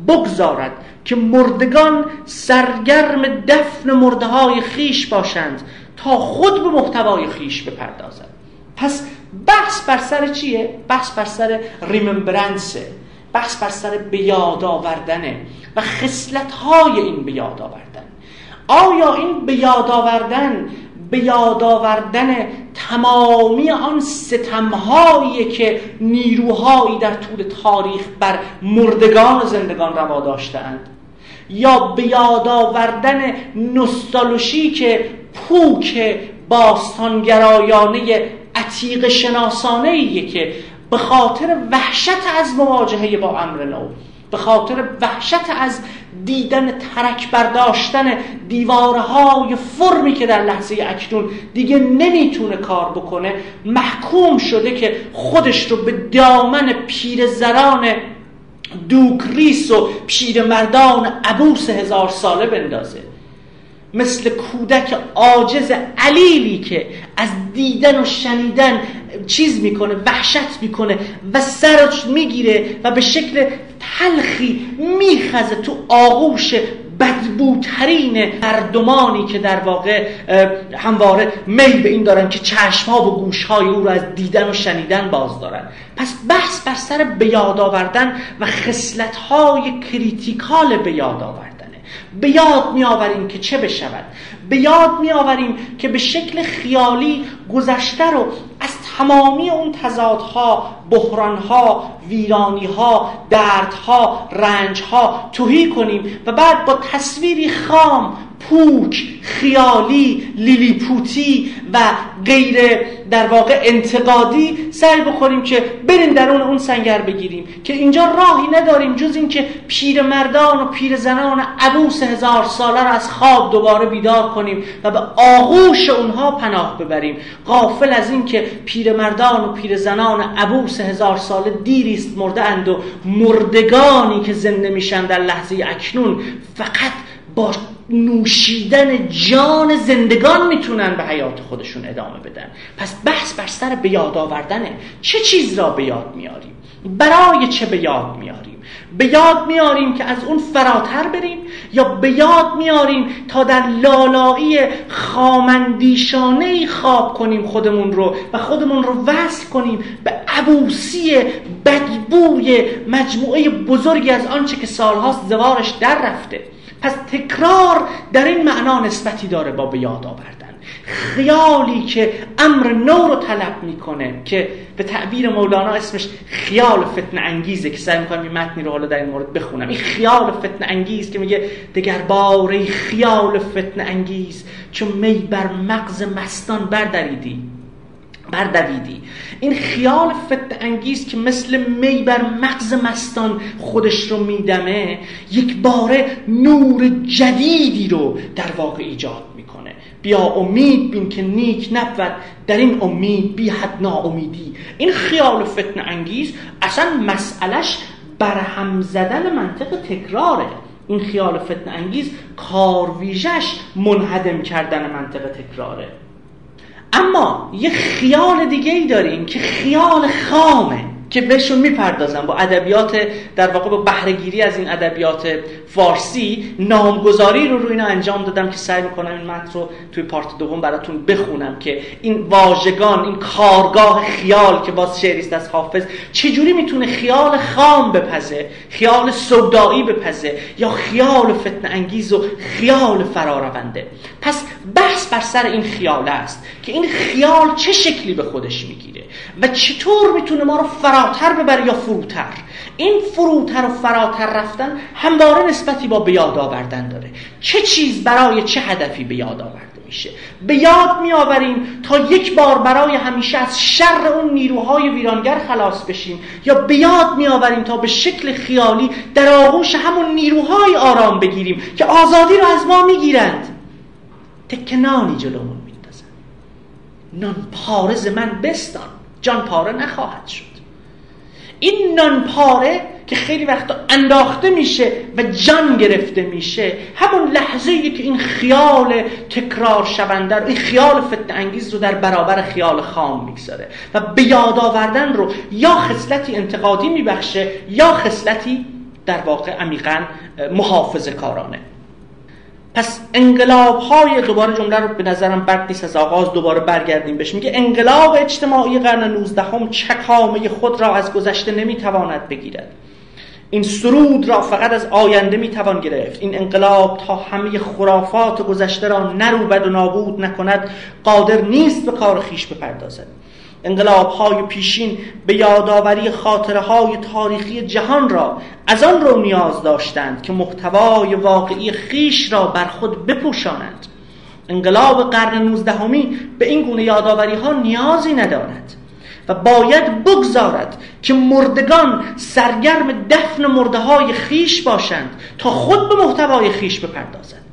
B: بگذارد که مردگان سرگرم دفن مرده های خیش باشند تا خود به محتوای خیش بپردازند. پس بحث بر سر چیه؟ بحث بر سر ریممبرنسه بحث بر سر بیاد آوردنه و خصلت های این بیاد آوردن آیا این بیاد آوردن به یاد آوردن تمامی آن ستمهایی که نیروهایی در طول تاریخ بر مردگان و زندگان روا داشتند یا به یاد آوردن که پوک باستانگرایانه عتیق شناسانه ایه که به خاطر وحشت از مواجهه با امر نو به خاطر وحشت از دیدن ترک برداشتن دیوارهای فرمی که در لحظه اکنون دیگه نمی‌تونه کار بکنه محکوم شده که خودش رو به دامن پیر زران دوکریس و پیرمردان عبوس هزار ساله بندازه. مثل کودک عاجز علیلی که از دیدن و شنیدن چیز می‌کنه وحشت می‌کنه و سرش می‌گیره و به شکل تلخی میخزه تو آغوش بدبوترین مردمانی که در واقع همواره میل به این دارن که چشمها و گوشهای او رو از دیدن و شنیدن باز دارن. پس بحث بر سر بیاد آوردن و خصلت‌های کریتیکال بیاد آوردن به یاد می آوریم که چه بشود. به یاد می آوریم که به شکل خیالی گذشته رو از تمامی اون تضادها بحرانها ویرانیها دردها رنجها توهی کنیم و بعد با تصویری خام پوک خیالی لیلیپوتی و غیر در واقع انتقادی سعی بکنیم که بریم درون اون سنگر بگیریم. که اینجا راهی نداریم جز اینکه پیر مردان و پیر زنان عبوس هزار ساله را از خواب دوباره بیدار کنیم و به آغوش اونها پناه ببریم. غافل از اینکه پیر مردان و پیر زنان عبوس هزار ساله دیریست مرده اند و مردگانی که زنده میشن در لحظه اکنون فقط با نوشیدن جان زندگان می‌تونن به حیات خودشون ادامه بدن. پس بحث بر سر به یاد آوردنه. چه چیز را به یاد میاریم؟ برای چه به یاد میاریم؟ به یاد میاریم که از اون فراتر بریم؟ یا به یاد میاریم تا در لالایی خامندیشانه خواب کنیم خودمون رو و خودمون رو وصل کنیم به عبوسی بدبوی مجموعه بزرگی از آنچه که سالهاست زوارش در رفته. پس تکرار در این معنا نسبتی داره با به یاد آوردن. خیالی که امر نو رو طلب می‌کنه که به تعبیر مولانا اسمش خیال فتن انگیزه که سعی می‌کنم این متنی رو حالا در این مورد بخونم. این خیال فتن انگیز که میگه دگر باره خیال فتن انگیز چون می بر مغز مستان بردریدی. بردویدی. این خیال فت انگیز که مثل می بر مغز مستان خودش رو میدمه یک باره نور جدیدی رو در واقع ایجاد می‌کنه. بیا امید بین که نیک نبود در این امید بی حد ناامیدی. این خیال فتن انگیز اصلا مسئلش برهم زدن منطق تکراره. این خیال فتن انگیز کارویژش منهدم کردن منطق اما یه خیال دیگه ای داریم که خیال خامه که بهشون می‌پردازم با ادبیات در واقع با بهرهگیری از این ادبیات فارسی. نامگذاری رو روی اینا انجام دادم که سعی می‌کنم این متن رو توی پارت دوم براتون بخونم که این واژگان این کارگاه خیال که باز شعریست از حافظ چجوری می‌تونه خیال خام بپزه خیال سودایی بپزه یا خیال فتن انگیز و خیال فرارونده؟ پس بحث بر سر این خیال است که این خیال چه شکلی به خودش می‌گیره و چطور می‌تونه ما رو فراتر ببره یا فروتر. این فروتر و فراتر رفتن همواره نسبتی با به آوردن داره. چه چیز برای چه هدفی به یاد آورده میشه؟ به یاد میآوریم تا یک بار برای همیشه از شر اون نیروهای ویرانگر خلاص بشیم یا به یاد میآوریم تا به شکل خیالی در آغوش همون نیروهای آرام بگیریم که آزادی رو از ما می‌گیرند. تکنانی جلومون میندازن. نان پارز من بستان. جان پاره نخواهد شد. این نان پاره که خیلی وقتا انداخته میشه و جان گرفته میشه همون لحظه ای که این خیال تکرار شونده این خیال فتن انگیز رو در برابر خیال خام می‌گذاره و به یاد آوردن رو یا خصلتی انتقادی میبخشه یا خصلتی در واقع عمیقا محافظه کارانه پس انقلاب های دوباره جمله رو به نظرم بد نیست از آغاز دوباره برگردیم بهش. میگه انقلاب اجتماعی قرن 19 هم چکامه خود را از گذشته نمی‌تواند بگیرد. این سرود را فقط از آینده می‌توان گرفت. این انقلاب تا همه خرافات گذشته را نروبد و نابود نکند. قادر نیست به کار خیش بپردازد. انقلاب های پیشین به یادآوری خاطره های تاریخی جهان را از آن رو نیاز داشتند که محتوای واقعی خیش را بر خود بپوشانند. انقلاب قرن نوزدهمی به این گونه یادآوری ها نیازی ندارد و باید بگذارد که مردگان سرگرم دفن مرده های خیش باشند تا خود به محتوای خیش بپردازند.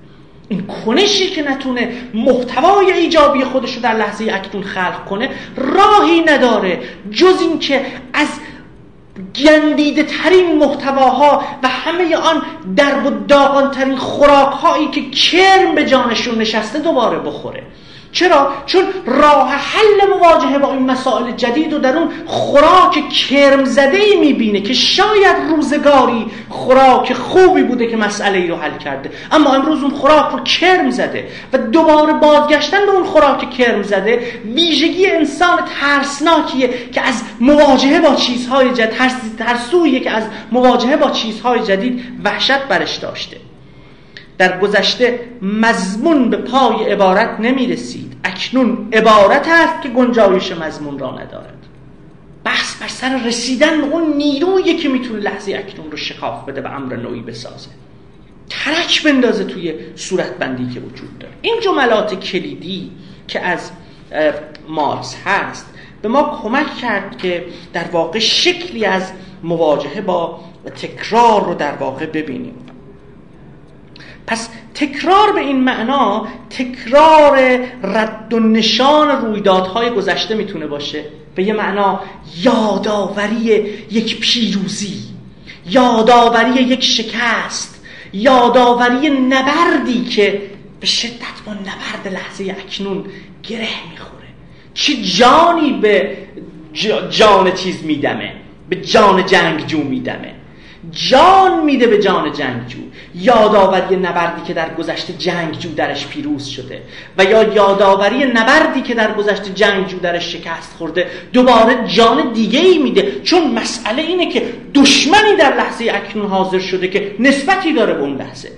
B: این کنشی که نتونه محتوای ایجابی خودش رو در لحظه اکنون خلق کنه راهی نداره. جز اینکه از گندیده ترین محتواها و همه آن در و داغان ترین خوراک هایی که کرم به جانشون نشسته دوباره بخوره. چرا؟ چون راه حل مواجهه با این مسائل جدید و در اون خوراک کرم زده ای می‌بینه که شاید روزگاری خوراک خوبی بوده که مسئله ای رو حل کرده اما امروز اون خوراک رو کرم زده و دوباره بازگشتن به اون خوراک کرم زده ویژگی انسان ترسناکیه که از مواجهه با چیزهای جدید ترسویه که از مواجهه با چیزهای جدید وحشت برش داشته در گذشته مضمون به پای عبارت نمی رسید اکنون عبارت است که گنجایش مضمون را ندارد. بحث بر سر رسیدن به اون نیرویی که می‌تونه لحظه اکنون رو شکاف بده و امر نوعی بسازه. ترک بندازه توی صورت بندی که وجود داره. این جملات کلیدی که از مارس هست به ما کمک کرد که در واقع شکلی از مواجهه با تکرار رو در واقع ببینیم. پس تکرار به این معنا تکرار رد و نشان رویدادهای گذشته می‌تونه باشه. به یه معنا یادآوری یک پیروزی یادآوری یک شکست یادآوری نبردی که به شدت با نبرد لحظه اکنون گره می‌خوره. چه جانی به جان چیز میدمه به جان جنگجو میدمه. جان میده به جان جنگجو. یادآوری نبردی که در گذشته جنگجو درش پیروز شده و یا یادآوری نبردی که در گذشته جنگجو درش شکست خورده دوباره جان دیگه ای میده. چون مسئله اینه که دشمنی در لحظه اکنون حاضر شده که نسبتی داره به اون لحظه.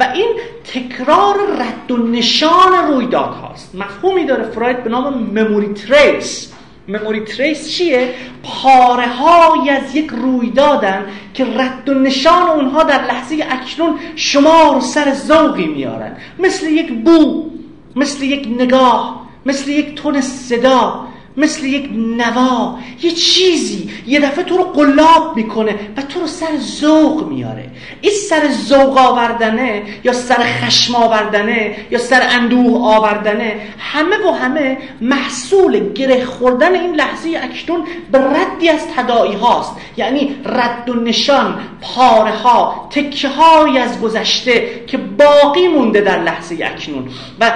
B: و این تکرار رد و نشان رویداد هاست مفهومی داره فراید به نام مموری تریس. مموری تریس چیه؟ پاره های از یک رویدادن که رد و نشان اونها در لحظه اکنون شما رو سر ذوقی میارن مثل یک بو مثل یک نگاه مثل یک تون صدا مثل یک نوا یه چیزی. یه دفعه تو رو قلاب می‌کنه و تو رو سر ذوق میاره این سر ذوق آوردنه یا سر خشم آوردنه یا سر اندوه آوردنه همه و همه محصول گره خوردن این لحظه اکنون به ردی از تدائی هاست. یعنی رد و نشان پاره ها تکه های از گذشته که باقی مونده در لحظه اکنون. و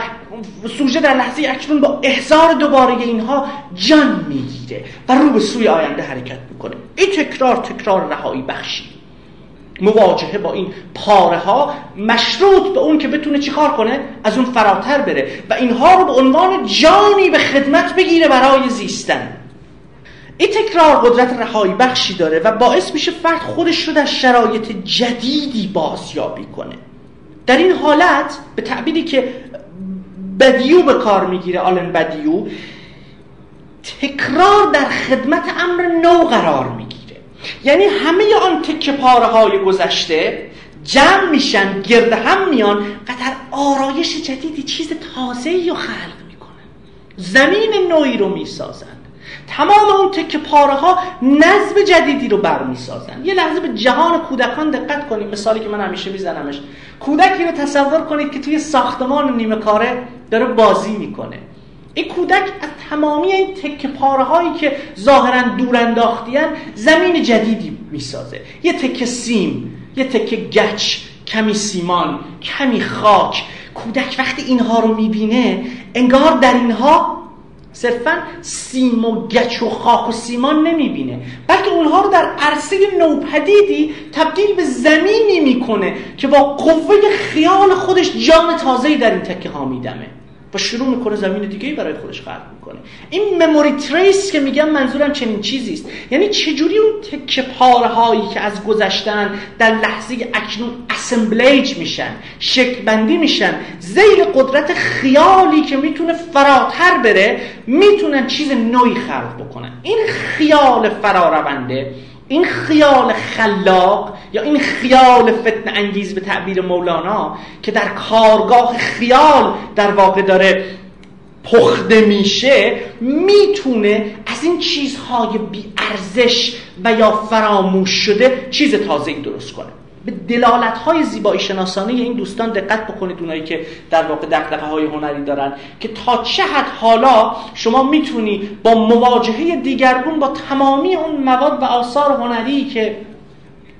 B: سوژه در لحظه اکنون با احضار دوباره اینها جان می‌گیره و رو به سوی آینده حرکت می‌کنه. این تکرار تکرار رهایی بخشی. مواجهه با این پاره ها مشروط به اون که بتونه چیکار کنه؟ از اون فراتر بره و اینها رو به عنوان جانی به خدمت بگیره برای زیستن. این تکرار قدرت رهایی بخشی داره و باعث میشه فرد خودش رو در شرایط جدیدی بازیابی کنه. در این حالت به تعبیری که بدیو به کار می‌گیره آلن بدیو تکرار در خدمت امر نو قرار می‌گیره. یعنی همه آن تکه پاره های گذشته جمع میشن گرد هم میان و در آرایش جدیدی چیز تازه رو خلق می‌کنن. زمین نوعی رو می‌سازن. تمام اون تکه پاره ها نظم جدیدی رو برمیسازن. یه لحظه به جهان کودکان دقت کنید. مثالی که من همیشه میزنمش. کودکی رو تصور کنید که توی ساختمان نیمه کاره داره بازی می‌کنه. این کودک از تمامی این تکه پاره هایی که ظاهرا دور انداختیان زمین جدیدی می‌سازه. یه تکه سیم یه تکه گچ کمی سیمان کمی خاک. کودک وقتی اینها رو می‌بینه انگار در اینها صرفا سیم و گچ و خاک و سیمان نمی‌بینه. بلکه اونها رو در عرصه نوپدیدی تبدیل به زمینی می‌کنه که با قوه خیال خودش جان تازه‌ای در این تکه ها میدمه. و شروع می‌کنه زمین دیگه برای خودش خلق می‌کنه. این مموری تریس که میگم منظورم چنین چیزی است. یعنی چجوری اون تکه پاره هایی که از گذشتن در لحظه اکنون اسمبلیج میشن شکل بندی میشن زیر قدرت خیالی که می‌تونه فراتر بره می‌تونن چیز نوعی خلق بکنن. این خیال فرارونده این خیال خلاق یا این خیال فتن انگیز به تعبیر مولانا که در کارگاه خیال در واقع داره پخته میشه می‌تونه از این چیزهای بی ارزش و یا فراموش شده چیز تازه‌ای درست کنه. به دلالت های زیبایی شناسانه این دوستان دقت بکنید اونایی که در واقع دقدقه های هنری دارن که تا چه حد حالا شما می‌تونی با مواجهه دیگرگون با تمامی اون مواد و آثار هنری که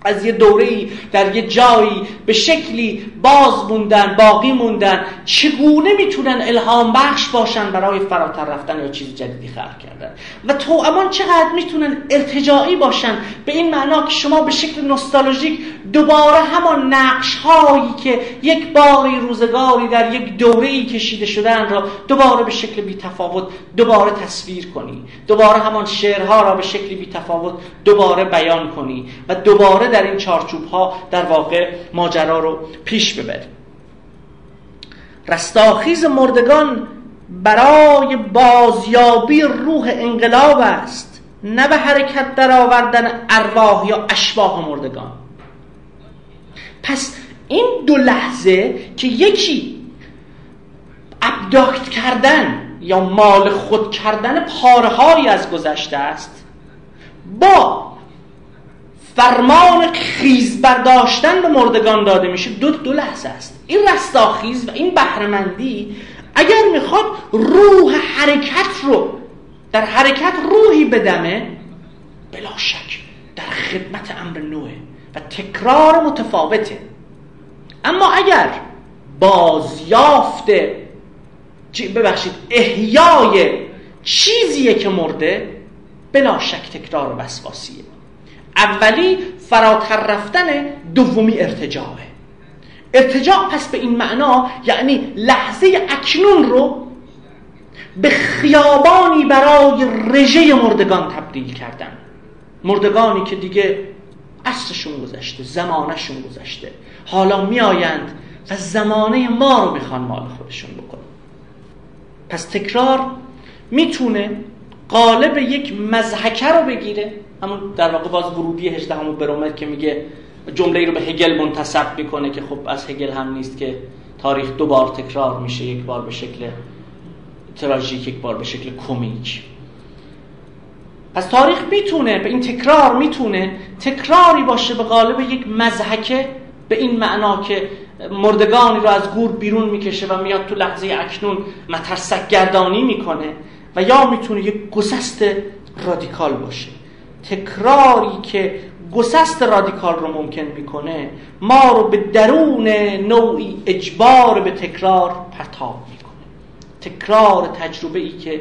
B: از یه دوره در یه جایی به شکلی باز موندن باقی موندن چگونه می‌تونن الهام بخش باشن برای فراتر رفتن یا چیز جدیدی خلق کردن؟ و تو امان چقدر می‌تونن ارتجاعی باشن به این معنا که شما به شکل نوستالژیک دوباره همان نقش هایی که یک باری روزگاری در یک دوره ای کشیده شدن را دوباره به شکل بی تفاوت دوباره تصویر کنی دوباره همان شعرها را به شکلی بی تفاوت دوباره بیان کنی و دوباره در این چارچوب ها در واقع ماجرا رو پیش ببریم. رستاخیز مردگان برای بازیابی روح انقلاب است نه به حرکت در آوردن ارواح یا اشباح مردگان. پس این دو لحظه که یکی ابداکت کردن یا مال خود کردن پارهایی از گذشته است با فرمان خیز برداشتن به مردگان داده میشه. دو دو لحظه است. این رستاخیز و این بهرهمندی اگر می‌خواد روح حرکت رو در حرکت روحی بدمه بلا شک در خدمت امر نوه و تکرار متفاوته. اما اگر بازیافت ببخشید احیای چیزیه که مرده بلا شک تکرار و وسواسیه. اولی فراتر رفتن دومی ارتجاعه ارتجاع پس به این معنا یعنی لحظه اکنون رو به خیابانی برای رژه مردگان تبدیل کردن. مردگانی که دیگه عصرشون گذشته زمانشون گذشته. حالا میآیند و زمانه ما رو می‌خوان مال خودشون بکنن. پس تکرار می‌تونه قالب یک مزحکه رو بگیره. همون در واقع باز ورودی 18 همون برومت که میگه جمله رو به هگل منتصب می‌کنه که خب از هگل هم نیست که تاریخ دو بار تکرار میشه یک بار به شکل تراژیک یک بار به شکل کمیک پس تاریخ می‌تونه به این تکرار می‌تونه تکراری باشه به قالب یک مزحکه به این معنا که مردگانی رو از گور بیرون می‌کشه و میاد تو لحظه اکنون مترسک گردانی می‌کنه و یا می‌تونه یک گسست رادیکال باشه. تکراری که گسست رادیکال رو ممکن می‌کنه ما رو به درون نوعی اجبار به تکرار پرتاب می‌کنه. تکرار تجربه ای که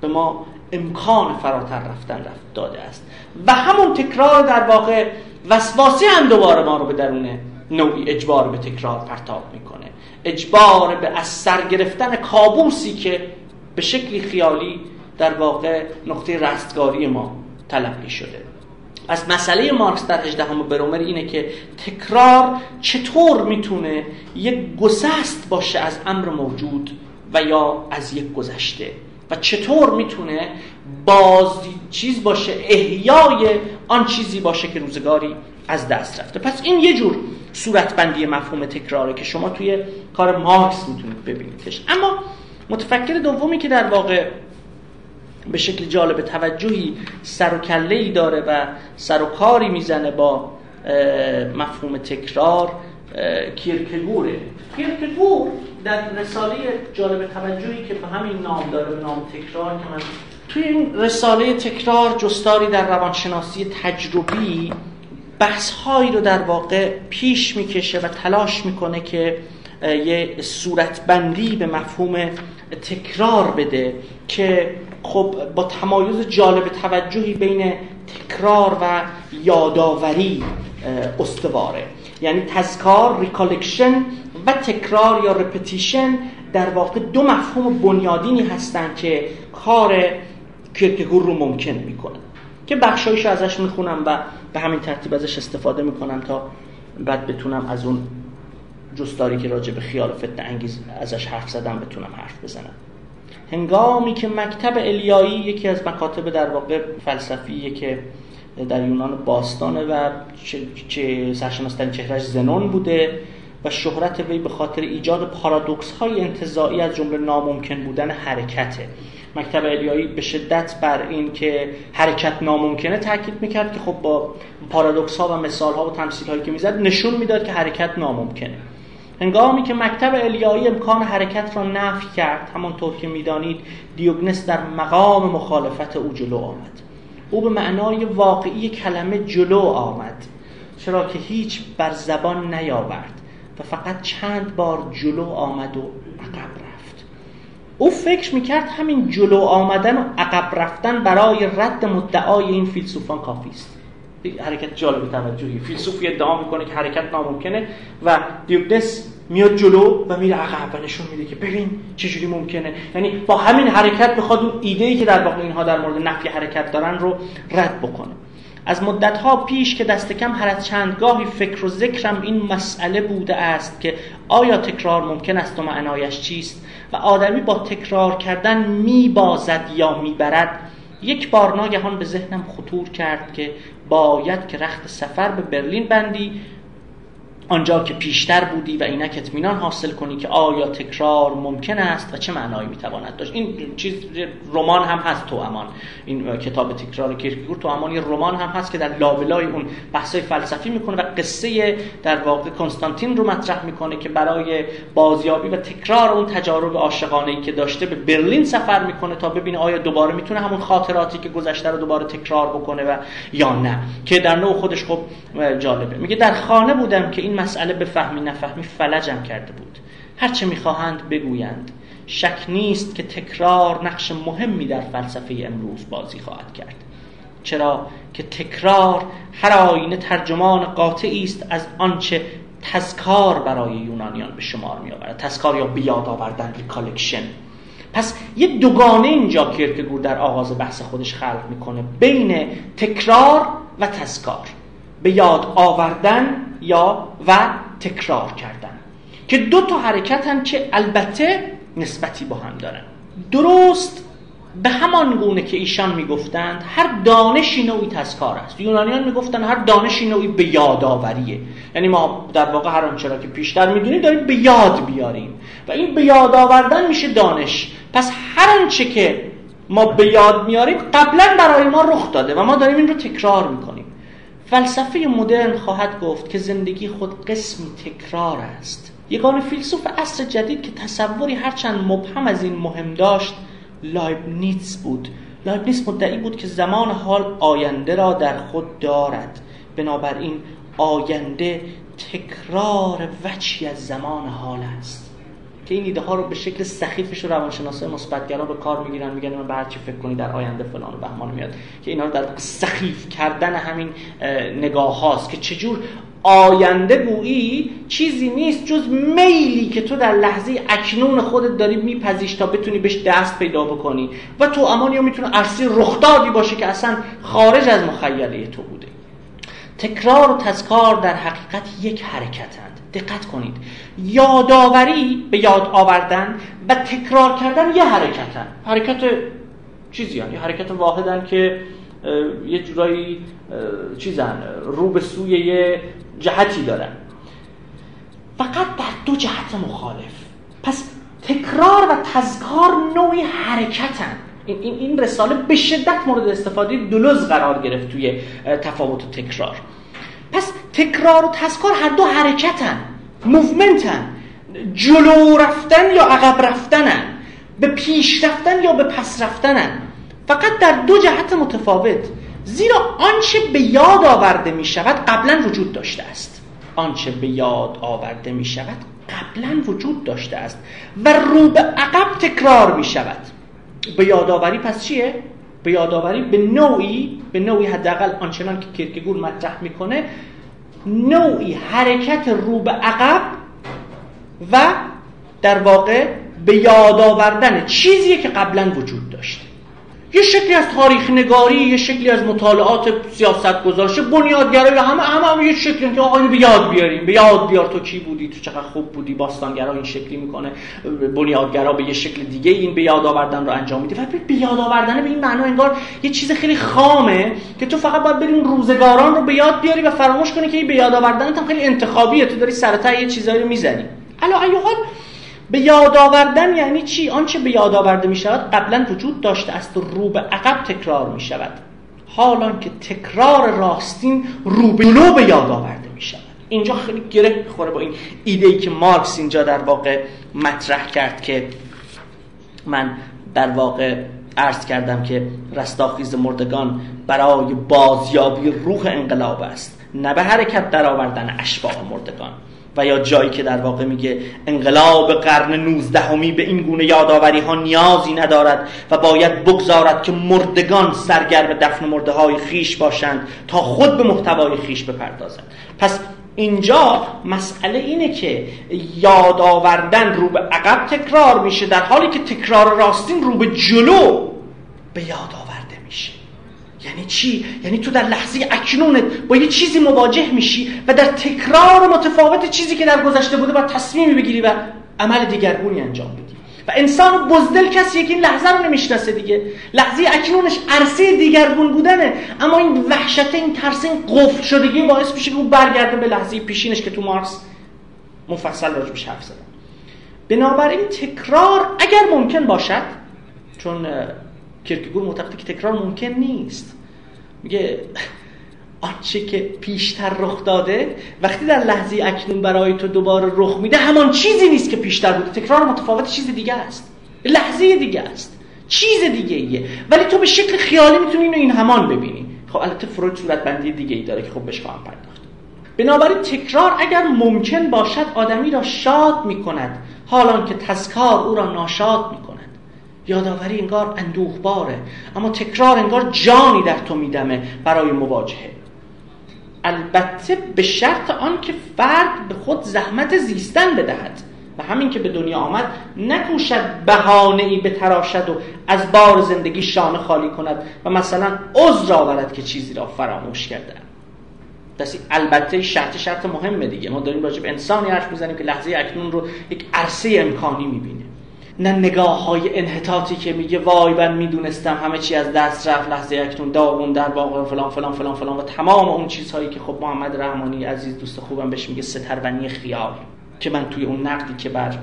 B: به ما امکان فراتر رفتن رفت داده است. و همون تکرار در واقع وسواسی هم دوباره ما رو به درون نوعی اجبار به تکرار پرتاب می‌کنه. اجبار به از سر گرفتن کابوسی که به شکلی خیالی در واقع نقطه رستگاری ما تلقی شده. از مسئله مارکس در 18 برومر اینه که تکرار چطور می‌تونه یک گسست باشه از امر موجود و یا از یک گذشته و چطور می‌تونه باز چیز باشه احیای آن چیزی باشه که روزگاری از دست رفته. پس این یه جور صورتبندی مفهوم تکراره که شما توی کار مارکس می‌تونید ببینیدش. اما متفکر دومی که در واقع به شکل جالب توجهی سر و کله ای داره و سر و کاری می‌زنه با مفهوم تکرار کیرکگوره. کیرکگور در رساله جالب توجهی که به همین نام داره به نام تکرار که من توی این رساله تکرار جستاری در روانشناسی تجربی بحث هایی رو در واقع پیش می‌کشه و تلاش می‌کنه که یه صورتبندی به مفهوم تکرار بده که خب با تمایز جالب توجهی بین تکرار و یادآوری استواره. یعنی تذکار recollection و تکرار یا repetition در واقع دو مفهوم بنیادینی هستند که کار کرکگور رو ممکن می‌کنه. که بخشایش ازش می‌خونم و به همین ترتیب ازش استفاده می‌کنم تا بعد بتونم از اون جستاری که راجع به خیال فتن انگیز ازش حرف زدم بتونم حرف بزنم. هنگامی که مکتب الیایی یکی از مکاتب در واقع فلسفیه که در یونان باستانه و چه سرشناستن چهرش زنون بوده و شهرت وی به خاطر ایجاد پارادوکس های انتظایی از جمله ناممکن بودن حرکته. مکتب الیایی به شدت بر این که حرکت ناممکنه تاکید می‌کرد که خب با پارادوکس ها و مثال ها و تمثیل هایی که می‌زد نشون می‌داد که حرکت ناممکنه. هنگامی که مکتب الیایی امکان حرکت را نفی کرد همانطور که می‌دانید دیوگنس در مقام مخالفت او جلو آمد. او به معنای واقعی کلمه جلو آمد چرا که هیچ بر زبان نیاورد و فقط چند بار جلو آمد و عقب رفت. او فکر می‌کرد همین جلو آمدن و عقب رفتن برای رد مدعای این فیلسوفان کافی است. حرکت جالب توجهی. فیلسوفی ادعا می‌کنه که حرکت ناممکنه و دیوگنس میاد جلو و میره عقب و نشون میده که ببین چجوری ممکنه. یعنی با همین حرکت بخواد اون ایده ای که در واقع اینها در مورد نفی حرکت دارن رو رد بکنه. از مدت ها پیش که دست کم هر از چندگاهی فکر و ذکرم این مسئله بوده است که آیا تکرار ممکن است و معنایش چیست و آدمی با تکرار کردن میبازد یا می‌برد یک بار ناگهان به ذهنم خطور کرد که باید که رخت سفر به برلین بندی آنجا که پیشتر بودی و اینک اطمینان حاصل کنی که آیا تکرار ممکن است و چه معنایی می‌تواند داشت. این چیز رمان هم هست تو امان. این کتاب تکرار کیرکگور تو امان یه رمان هم هست که در لابلای اون بحثای فلسفی می‌کنه و قصه در واقع کنستانتین رو مطرح می‌کنه که برای بازیابی و تکرار اون تجارب عاشقانه ای که داشته به برلین سفر می‌کنه تا ببینه آیا دوباره می‌تونه همون خاطراتی که گذشته رو دوباره تکرار بکنه و یا نه. که در نوع خودش خب جالبه. میگه در خانه بودم که این مسئله به فهمی نفهمی فلجم کرده بود. هرچه می‌خواهند بگویند. شک نیست که تکرار نقش مهمی در فلسفه امروز بازی خواهد کرد. چرا که تکرار هر آینه ترجمان قاطعی است از آنچه تذکار برای یونانیان به شمار می آورد تذکار یا بیاد آوردن recollection پس یه دوگانه اینجا کیرکگور در آغاز بحث خودش خلق می‌کنه بین تکرار و تذکار. به یاد آوردن یا و تکرار کردن. که دو تا حرکت که البته نسبتی با هم دارن. درست به همان گونه که ایشان می‌گفتند هر دانشی نوعی تذکار است. یونانیان می‌گفتند هر دانشی نوعی به یادآوریه یعنی ما در واقع هر آنچه را که پیشتر می‌دونیم داریم به یاد بیاریم. و این به یاد آوردن میشه دانش. پس هر آنچه که ما به یاد میاریم قبلا برای ما رخ داده و ما داریم این رو تکرار می‌کنیم. فلسفه مدرن خواهد گفت که زندگی خود قسمی تکرار است. یگان فیلسوف عصر جدید که تصوری هرچند مبهم از این مهم داشت لایبنیتس بود. لایبنیتس مدعی بود که زمان حال آینده را در خود دارد. بنابراین آینده تکرار وجهی از زمان حال است. که این ایده ها رو به شکل سخیفش روانشناسای مثبتگرا به کار می‌گیرن میگن من به چی فکر کنی در آینده فلان و بهمان میاد. که اینا رو در سخیف کردن همین نگاه هاست که چجور آینده گویی چیزی نیست جز میلی که تو در لحظه اکنون خودت داری میپذیش تا بتونی بهش دست پیدا بکنی. و تو امان یا می‌تونه عرصه رخدادی باشه که اصلا خارج از مخیله تو بوده. تکرار و تذکار در حقیقت یک حرکتند دقت کنید. یادآوری به یاد آوردن و تکرار کردن یه حرکتن. حرکت چیزی یه حرکت واحدن که یه جورایی چیزن رو به سوی یه جهتی دارن. فقط در دو جهت مخالف. پس تکرار و تذکار نوعی حرکتن این, این رساله به شدت مورد استفاده دلوز قرار گرفت توی تفاوت و تکرار. پس تکرار و تذکار هر دو حرکتن موومنتن جلو رفتن یا عقب رفتنن به پیش رفتن یا به پس رفتنن. فقط در دو جهت متفاوت زیرا آنچه به یاد آورده می شود قبلا وجود داشته است. آنچه به یاد آورده می شود قبلا وجود داشته است و رو به عقب تکرار می شود به یادآوری پس چیه؟ به یادآوری به نوعی به نوعی حداقل آنچنان که کیرکگور مطرح می‌کنه نوعی حرکت رو به عقب و در واقع به یاد آوردن چیزیه که قبلا وجود داشته. یه شکلی از تاریخ نگاری یه شکلی از مطالعات سیاست گذاشته بنیادگرایی همه همه, هم یه شکلی که آقا به یاد بیاریم. به یاد بیار تو کی بودی تو چقدر خوب بودی باستانگرا این شکلی می‌کنه بنیادگرا به یه شکل دیگه این به یاد آوردن رو انجام میده. و به یاد آوردن به این معنا انگار یه چیز خیلی خامه که تو فقط باید بریم روزگاران رو به یاد بیاری و فراموش کنی که این به یاد آوردن هم خیلی انتخابیه. تو داری سر یه چیزایی رو می‌زنی. علا به یاد آوردن یعنی چی؟ آنچه به یاد آورده می شود قبلا وجود داشته است و رو به عقب تکرار می شود حالان که تکرار راستین رو به جلو به یاد آورده می شود اینجا خیلی گره می‌خوره با این ایده ای که مارکس اینجا در واقع مطرح کرد که من در واقع عرض کردم که رستاخیز مردگان برای بازیابی روح انقلاب است نه به حرکت در آوردن اشباح مردگان. و یا جایی که در واقع میگه انقلاب قرن نوزدهمی به این گونه یادآوری ها نیازی ندارد و باید بگذارد که مردگان سرگرم دفن مرده های خیش باشند تا خود به محتوای خیش بپردازند. پس اینجا مسئله اینه که یاد آوردن رو به عقب تکرار میشه در حالی که تکرار راستین رو به جلو به یاد یعنی چی؟ یعنی تو در لحظه اکنونت با یه چیزی مواجه میشی و در تکرار متفاوت چیزی که در گذشته بوده با تصمیمی بگیری و عمل دیگرگونی انجام بدی. و انسان بزدل کسیه که این لحظه رو نمی‌شناسه دیگه. لحظه اکنونش عرصه دیگرگون بودنه. اما این وحشت این ترس این قفل شدگی باعث میشه که او برگرده به لحظه پیشینش که تو مارس مفصل راجبش حرف زدم بنابراین تکرار اگر ممکن باشد چون کرکگور معتقده که تکرار ممکن نیست. میگه آنچه که پیشتر رخ داده وقتی در لحظه اکنون برای تو دوباره رخ میده همان چیزی نیست که پیشتر بوده. تکرار متفاوت چیز دیگه است. لحظه دیگه است. چیز دیگه ایه. ولی تو به شکل خیالی می‌تونی اینو این همان ببینی. خب البته فروید صورت بندی دیگه ای داره که خب بهش خواهم پرداخت. بنابراین تکرار اگر ممکن باشد آدمی را شاد می‌کند. حالان که تذکار او را ناشاد می‌کند. یادآوری انگار اندوهباره. اما تکرار انگار جانی در تو میدمه برای مواجهه. البته به شرط آنکه فرد به خود زحمت زیستن بدهد و همین که به دنیا آمد نکوشد بهانه ای بتراشد و از بار زندگی شانه خالی کند و مثلا عذر آورد که چیزی را فراموش کرده. دستی البته شرط شرط مهمه دیگه. ما داریم راجع به انسانی حرف می‌زنیم که لحظه اکنون رو یک عرصه امکانی می‌بینه نه نگاه های انحطاطی که میگه وای من می‌دونستم همه چی از دست رفت لحظه اکنون داغون در واقع فلان فلان فلان فلان. و تمام اون چیزهایی که خب محمد رحمانی عزیز دوست خوبم بهش میگه سترونی خیال که من توی اون نقدی که بر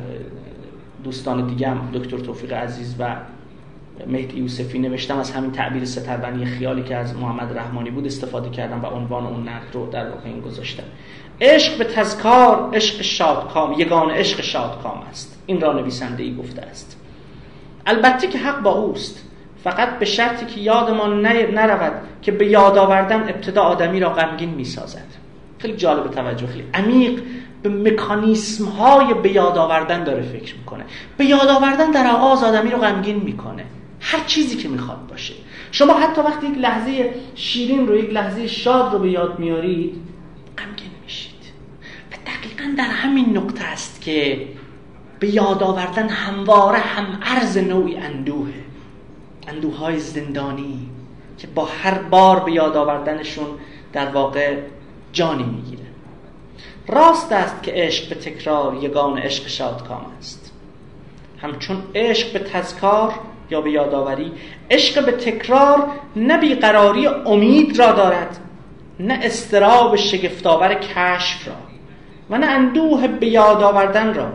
B: دوستان دیگم دکتر توفیق عزیز و مهدی یوسفی نوشتم از همین تعبیر سترونی خیالی که از محمد رحمانی بود استفاده کردم و عنوان اون نقد رو در واقع این گذاشتم. عشق به تذکار عشق شادکام یگان عشق شادکام است. این را نویسنده ای گفته است. البته که حق با اوست. فقط به شرطی که یادمان نرود که به یاد آوردن ابتدا آدمی را غمگین می‌سازد. خیلی جالب توجه خیلی عمیق به مکانیسم های به یاد آوردن داره فکر می‌کنه. به یاد آوردن در آغاز آدمی رو غمگین می‌کنه. هر چیزی که می‌خواد باشه. شما حتی وقتی یک لحظه شیرین رو یک لحظه شاد رو به یاد میارید در همین نقطه است که به یاد آوردن همواره هم عرض نوعی اندوهه اندوه های زندانی که با هر بار به یاد آوردنشون در واقع جانی می‌گیره. راست است که عشق به تکرار یگان عشق شادکام است. همچون عشق به تذکار یا به یادآوری عشق به تکرار نه بیقراری امید را دارد نه استراب شگفتآور کشف را. و نه اندوه به یاد آوردن را.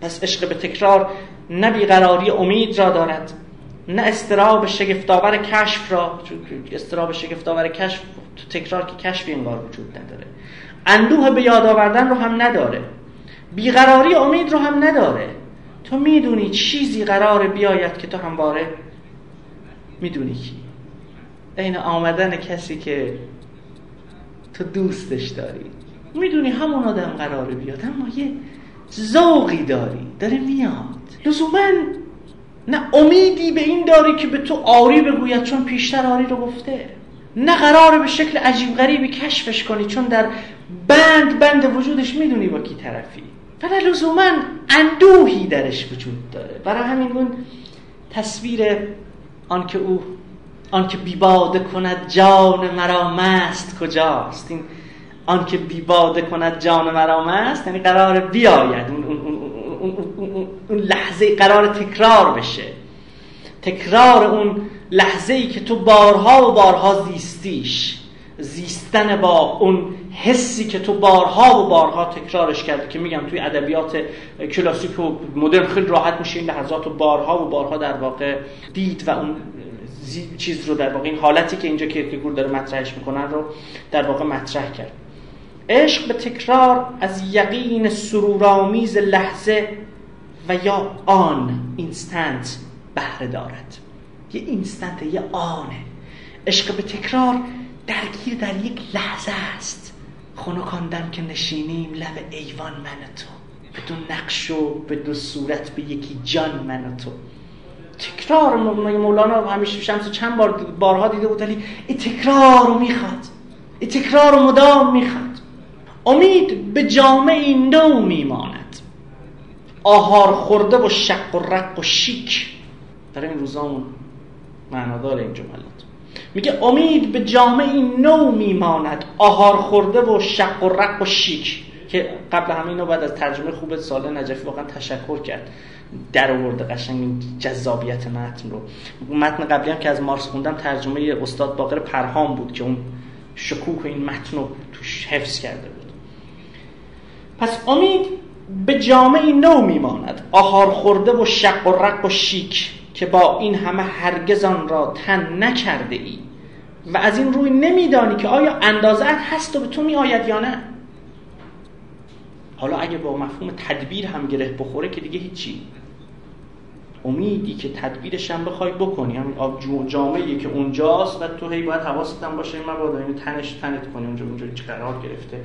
B: پس عشق به تکرار نه بیقراری امید را دارد نه استراب شگفتآور کشف را. استراب شگفتآور کشف تو تکرار که کشفی انگار وجود نداره. اندوه به یاد آوردن رو هم نداره. بیقراری امید رو هم نداره. تو می‌دونی چیزی قرار بیاید که تو همواره می‌دونی کی. این آمدن کسی که تو دوستش داری. می‌دونی همون آدم قراره بیاد اما یه ذوقی داری داره میاد. لزوما نه امیدی به این داری که به تو آری بگوید چون پیشتر آری رو گفته. نه قراره به شکل عجیب غریبی کشفش کنی چون در بند بند وجودش می‌دونی با کی طرفی. ولی لزوما اندوهی درش وجود داره. برای همین اون تصویر آنکه او آنکه بیباده کند جان مرا مست کجاست؟ این آنکه بیباده کند جان مرا مست یعنی قرار بیاید اون, اون, اون, اون, لحظه قرار تکرار بشه. تکرار اون لحظه ای که تو بارها و بارها زیستیش. زیستن با اون حسی که تو بارها و بارها تکرارش کردی که میگم توی ادبیات کلاسیک و مدرن خیلی راحت میشه این لحظات و بارها و بارها در واقع دید و اون چیز رو در واقع این حالتی که اینجا کیرکگور داره مطرحش می‌کنن رو در واقع مطرح کرد. عشق به تکرار از یقین سرورآمیز لحظه و یا آن instant بهره دارد. یه instant یه آنه عشق به تکرار درگیر در یک لحظه است. خنک آن دم که نشینیم لب ایوان من و تو. به دو نقش و به دو صورت به یکی جان من و تو. تکرار مولانا همیشه شمس چند بار بارها دیده بود ولی این تکرار رو می‌خواد. این تکرار رو مدام می‌خواد. امید به جامعه نو میماند. آهار خورده و شق و رق و شیک. در این روزامون معنادار این جملات. میگه امید به جامعه نو میماند. آهار خورده و شق و رق و شیک. که قبل همه اینو بعد از ترجمه خوب ساله نجفی واقعا تشکر کرد. در آورده قشنگ جذابیت متن رو. متن قبلی هم که از مارس خوندم ترجمه استاد باقر پرهام بود که اون شکوه این متن رو توش حفظ کرده پس امید به جامعه نو میماند. آهار خورده و شق و رق و شیک که با این همه هرگز آن را تن نکرده ای و از این روی نمیدانی که آیا اندازت هست و به تو می آید یا نه. حالا اگه با مفهوم تدبیر هم گره بخوره که دیگه هیچی. امیدی که تدبیرش هم بخوای بکنی. همین جامعه که اونجاست و تو هی باید حواست هم باشه. مبادا اینو تنش تنت کنی. اونجا چه قرار گرفته.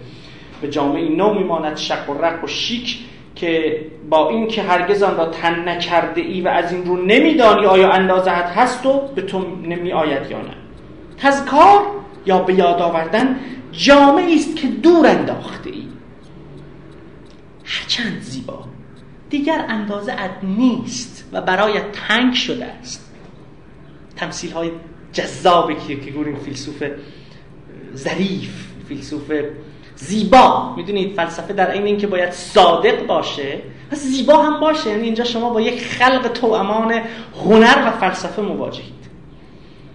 B: به جامعه نو میماند شق و رق و شیک که با این که هرگز آن را تن نکرده ای و از این رو نمیدانی آیا اندازت هست و به تو نمی آید یا نه. تذکار یا به یاد آوردن جامعه است که دور انداخته ای. هرچند زیبا دیگر اندازه اد نیست و برای تنگ شده است. تمثیل های جذابی که این فیلسوف ظریف فیلسوف زیبا. می‌دونید فلسفه در این اینکه باید صادق باشه پس زیبا هم باشه. یعنی اینجا شما با یک خلق توامان هنر و فلسفه مواجهید.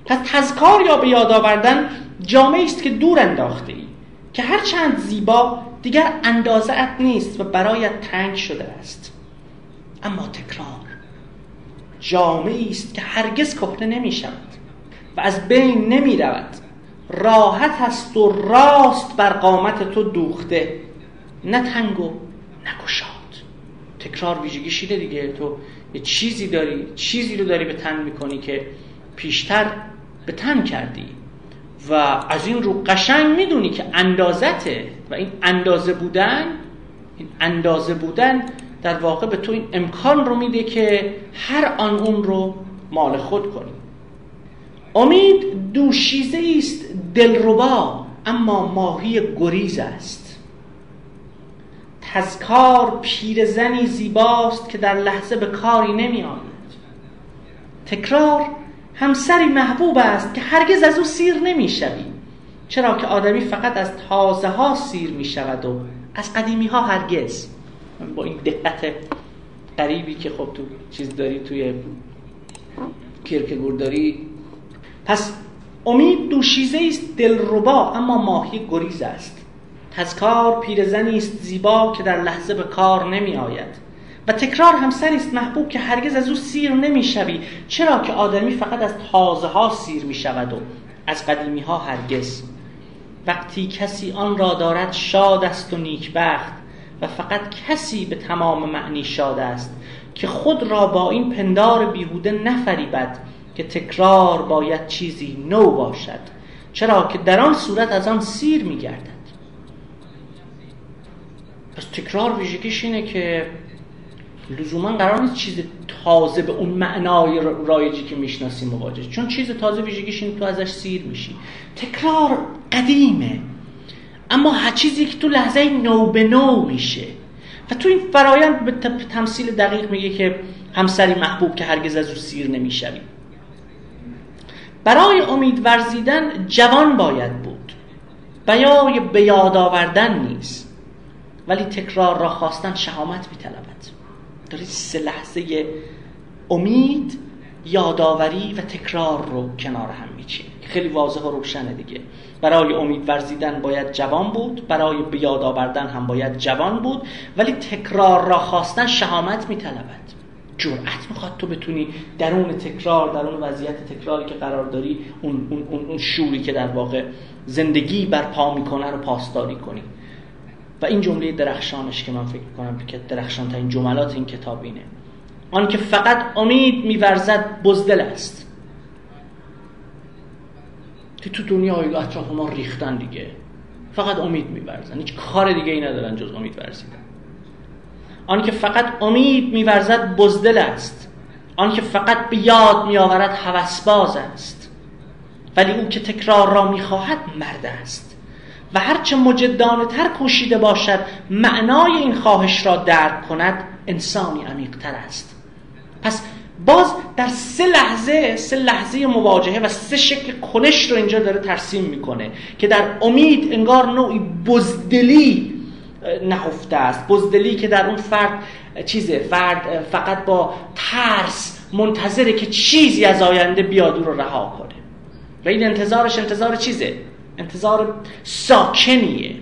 B: پس تذکار یا به یاد آوردن جامعه است که دور انداخته ای که هر چند زیبا دیگر اندازه نیست و برایت تنگ شده است. اما تکرار جامعه است که هرگز کهنه نمی شود و از بین نمی رود راحت است و راست بر قامت تو دوخته. نه تنگ و نگشاد تکرار ویژگی شیده دیگه. تو یه چیزی داری چیزی رو داری به تن می‌کنی که پیشتر به تن کردی. و از این رو قشنگ می‌دونی که اندازته. و این اندازه بودن این اندازه بودن در واقع به تو این امکان رو میده که هر آن اون رو مال خود کنی. امید دوشیزه است دلربا اما ماهی گریز است. تذکار پیرزنی زیباست که در لحظه به کاری نمی آید تکرار همسری محبوب است که هرگز از او سیر نمی شوی چرا که آدمی فقط از تازه ها سیر می شود و از قدیمی ها هرگز با این دقت قریبی که خب تو چیز داری توی کرکگور داری پس امید دوشیزه است دلربا اما ماهی گریز است. تذکار پیرزنی است زیبا که در لحظه به کار نمی آید. و تکرار همسری است محبوب که هرگز از او سیر نمی‌شوی چرا که آدمی فقط از تازه ها سیر می شود و از قدیمی ها هرگز. وقتی کسی آن را دارد شاد است و نیکبخت. و فقط کسی به تمام معنی شاد است که خود را با این پندار بیهوده نفریبد. که تکرار باید چیزی نو باشد چرا که در آن صورت از آن سیر میگردد. پس تکرار ویژگیش اینه که لزوما قرار نیست چیز تازه به اون معنای رایجی که می‌شناسیم مواجه. چون چیز تازه ویژگیش این تو ازش سیر میشی. تکرار قدیمه. اما هر چیزی که تو لحظه نو به نو میشه. و تو این فرایند به تمثیل دقیق میگه که همسری محبوب که هرگز از او سیر نمی‌شوی. برای امید ورزیدن جوان باید بود بیای به یاد آوردن نیست. ولی تکرار را خواستن شهامت میطلبد. داری سه لحظه امید یادآوری و تکرار رو کنار هم میچینه خیلی واضح و روشنه دیگه. برای امید ورزیدن باید جوان بود برای به یاد آوردن هم باید جوان بود ولی تکرار را خواستن شهامت میطلبد. جرأت می‌خواد تو بتونی درون تکرار درون وضعیت تکراری که قرار داری اون, اون, اون, شوری که در واقع زندگی برپا می‌کنه رو پاسداری کنی. و این جمله درخشانش که من فکر کنم که درخشان تا این جملات این کتاب اینه. آن که فقط امید میورزد بزدل است. که تو دنیا اطراف ما ریختن دیگه. فقط امید میورزن. هیچ کار دیگه ای ندارن جز امید ورزیدن. آن که فقط امید میورزد بزدل است. آن که فقط به یاد میآورد هوسباز است. ولی او که تکرار را می‌خواهد مرد است. و هرچه مجدانه تر کوشیده باشد معنای این خواهش را درک کند انسانی عمیقتر است. پس باز در سه لحظه سه لحظه مواجهه و سه شکل کنش رو اینجا داره ترسیم می‌کنه که در امید انگار نوعی بزدلی نهفته است. بزدلی که در اون فرد چیزه فرد فقط با ترس منتظره که چیزی از آینده بیاد رو رها کنه. و این انتظارش انتظار چیزه؟ انتظار ساکنیه.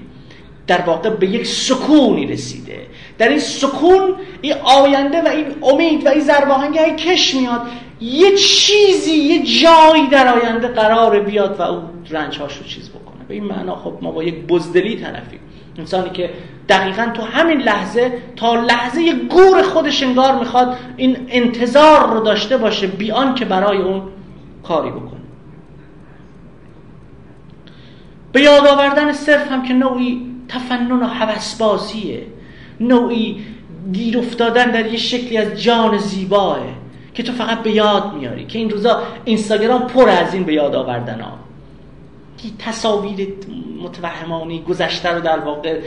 B: در واقع به یک سکونی رسیده. در این سکون این آینده و این امید و این زرباهنگه کش میاد. یه چیزی یه جایی در آینده قرار بیاد و اون رنجهاش رو چیز بکنه. به این معنا خب ما با یک بزدلی طرفیم. انسانی که دقیقا تو همین لحظه تا لحظه گور خودش انگار می‌خواد این انتظار رو داشته باشه بیان که برای اون کاری بکنه. به یاد آوردن صرف هم که نوعی تفنن و حوسبازیه نوعی گیر افتادن در یه شکلی از جان زیباه که تو فقط به یاد میاری که این روزا اینستاگرام پر از این به یاد آوردن ها. تصاویر متوهمانی گذشته رو در واقع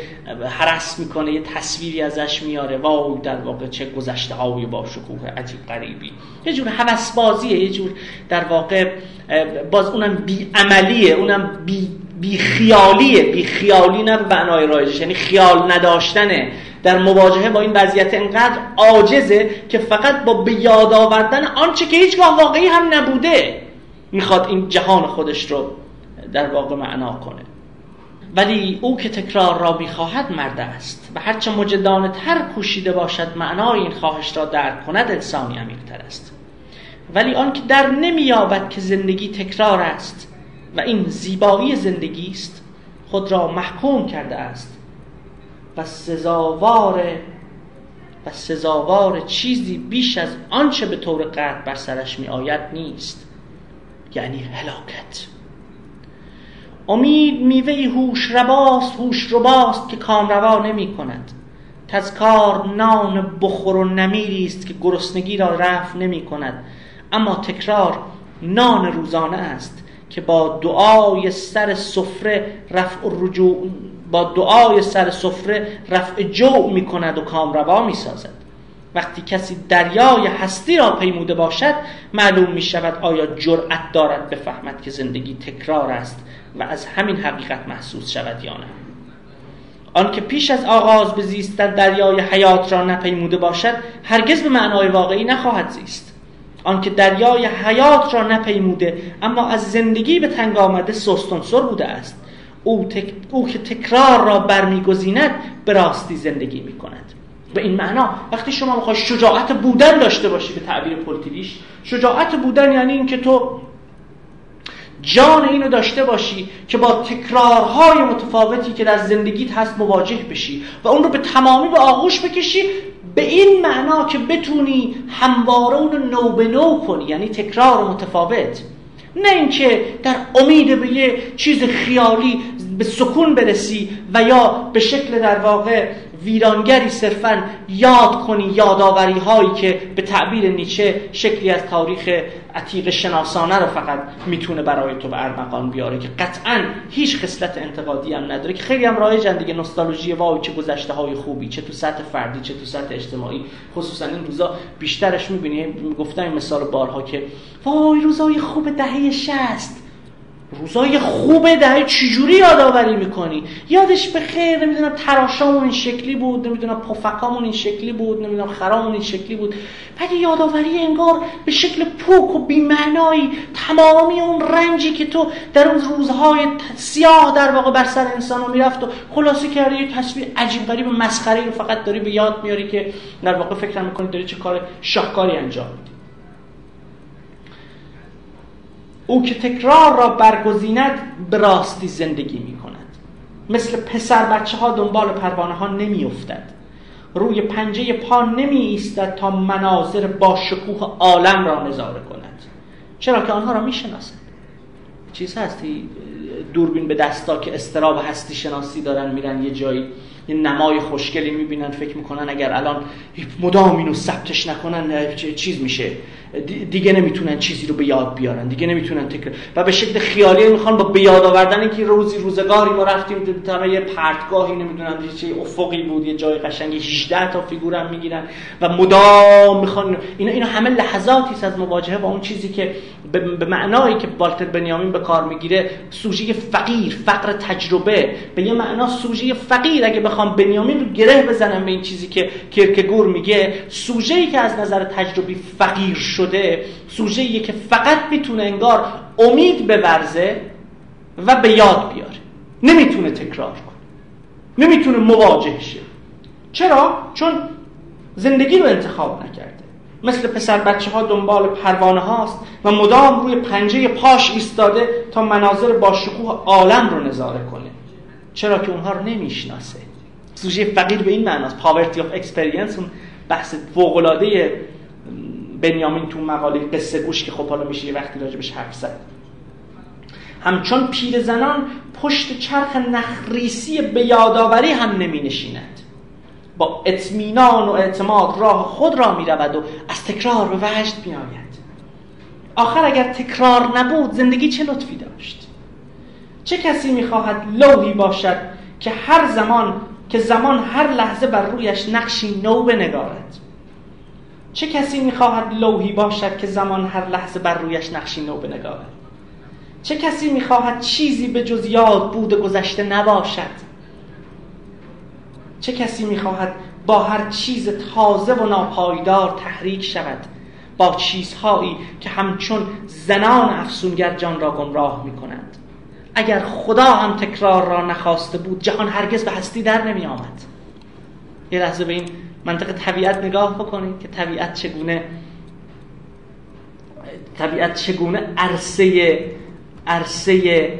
B: حرس می‌کنه یه تصویری ازش میاره واو در واقع چه گذشته های با شکوه عجیب غریبی. یه جور حوسبازیه یه جور در واقع باز اونم بی عملیه اونم بی خیالیه بی خیالی نه به معنای رایجش یعنی خیال نداشتنه. در مواجهه با این وضعیت انقدر عاجزه که فقط با به یاد آوردن آنچه که هیچگاه واقعی هم نبوده می‌خواد این جهان خودش رو در واقع معنا کنه. ولی او که تکرار را می‌خواهد مرد است و هرچه مجدانه تر کوشیده باشد معنای این خواهش را درک کند انسانی عمیقتر است. ولی آن که در نمییابد که زندگی تکرار است و این زیبایی زندگی است خود را محکوم کرده است و سزاوار و سزاوار چیزی بیش از آنچه به طور قطع بر سرش می آید نیست یعنی هلاکت. امید میوه هوش رباست هوش رباست که کامروا نمی کند. تذکار نان بخور و نمیری است که گرسنگی را رفع نمی کند. اما تکرار نان روزانه است که با دعای سر سفره رفع رجوع با دعای سر سفره رفع جو می کند و کامروا می سازد. وقتی کسی دریای هستی را پیموده باشد معلوم می شود آیا جرأت دارد بفهمد که زندگی تکرار است و از همین حقیقت محسوس شود یا نه. آنکه پیش از آغاز به زیستن دریای حیات را نپیموده باشد هرگز به معنای واقعی نخواهد زیست. آنکه دریای حیات را نپیموده اما از زندگی به تنگ آمده سستانسر بوده است. او, تک... او که تکرار را برمیگزیند به راستی زندگی می کند به این معنا وقتی شما می‌خوای شجاعت بودن داشته باشی به تعبیر پولتیلیش شجاعت بودن یعنی اینکه تو جان اینو داشته باشی که با تکرارهای متفاوتی که در زندگیت هست مواجه بشی و اون رو به تمامی به آغوش بکشی به این معنا که بتونی همواره اون رو نو به نو کنی یعنی تکرار متفاوت. نه اینکه در امید به یه چیز خیالی به سکون برسی و یا به شکل در واقع ویرانگری صرفا یاد کنی یادآوری هایی که به تعبیر نیچه شکلی از تاریخ عتیق شناسانه رو فقط می‌تونه برای تو به ارمغان بیاره که قطعا هیچ خصلت انتقادی هم نداره که خیلی هم رایجن دیگه نوستالژی وای چه گذشته های خوبی چه تو سطح فردی چه تو سطح اجتماعی. خصوصا این روزا بیشترش می‌بینی گفتم این مثال بارها که وای روزای خوب دهه 60 روزای خوب دهه چجوری یادآوری می‌کنی؟ یادش به خیر نمی‌دونم تراشامون این شکلی بود نمی‌دونم پفکامون این شکلی بود نمی‌دونم خرامون این شکلی بود. ولی یادآوری انگار به شکل پوک و بیمعنایی تمامی اون رنجی که تو در اون روزهای سیاه در واقع بر سر انسان رو می‌رفت و خلاصی کردی یه تصویر عجیب غریب مسخره رو فقط داری به یاد میاری که در واقع فکر می‌کنی داری چه کار شاهکاری انجام میدی. او که تکرار را برگزیند به راستی زندگی می کند مثل پسر بچه ها دنبال پروانه ها نمی افتد. روی پنجه پا نمی ایستد تا مناظر با شکوه عالم را نظاره کند. چرا که آنها را می شناسد چیز هستی دوربین به دستا که استراب هستی شناسی دارن میرن یه جایی یه نمای خوشگلی می‌بینن فکر می‌کنن اگر الان مدام اینو ثبتش نکنن چیز میشه. دیگه نمی‌تونن چیزی رو به یاد بیارن دیگه نمی‌تونن تکرار و به شکل خیالی می‌خوان با به یاد آوردن اینکه روزی روزگاری ما رفتیم تا یه پرتگاهی نمی‌دونم چه افقی بود یه جای قشنگی 18 تا فیگور هم می‌گیرن و مدام می‌خوان اینا اینا همه لحظاتی است از مواجهه با اون چیزی که به معنایی که والتر بنیامین به کار می‌گیره سوژه فقیر فقر تجربه. به یه معنا سوژه فقیر اگه بخوام بنیامین رو گره بزنم به این چیزی که کرکگور میگه سوژه‌ای که از نظر تجربی فقیر شده سوژه‌ایه که فقط می‌تونه انگار امید بورزه و به یاد بیاره. نمی‌تونه تکرار کنه. نمی‌تونه مواجه شه. چرا؟ چون زندگی رو انتخاب نکرده. مثل پسر بچه ها دنبال پروانه هاست و مدام روی پنجه پاش ایستاده تا مناظر با شکوه عالم رو نظاره کنه. چرا که اونها رو نمی‌شناسه. سوژه فقیر به این معناست. poverty of experience اون بحث فوق‌العاده بنیامین تو مقاله قصه گوش که خب حالا میشه یه وقتی راجع بهش حرف زد همچون پیر زنان پشت چرخ نخریسی به یادآوری هم نمی نشیند با اطمینان و اعتماد راه خود را می رود و از تکرار به وجد می آید آخر اگر تکرار نبود زندگی چه لطفی داشت؟ چه کسی می خواهد لوحی باشد که هر زمان که زمان هر لحظه بر رویش نقشی نو بنگارد؟ چه کسی می‌خواهد لوحی باشد که زمان هر لحظه بر رویش نقشی نو بنگارد؟ چه کسی می‌خواهد چیزی به جز یاد بود گذشته نباشد؟ چه کسی می‌خواهد با هر چیز تازه و ناپایدار تحریک شود؟ با چیزهایی که همچون زنان افسونگر جان را گمراه می‌کنند. اگر خدا هم تکرار را نخواسته بود جهان هرگز به هستی در نمی آمد یه لحظه به این منطق طبیعت نگاه بکنید که طبیعت چگونه طبیعت چگونه عرصه عرصه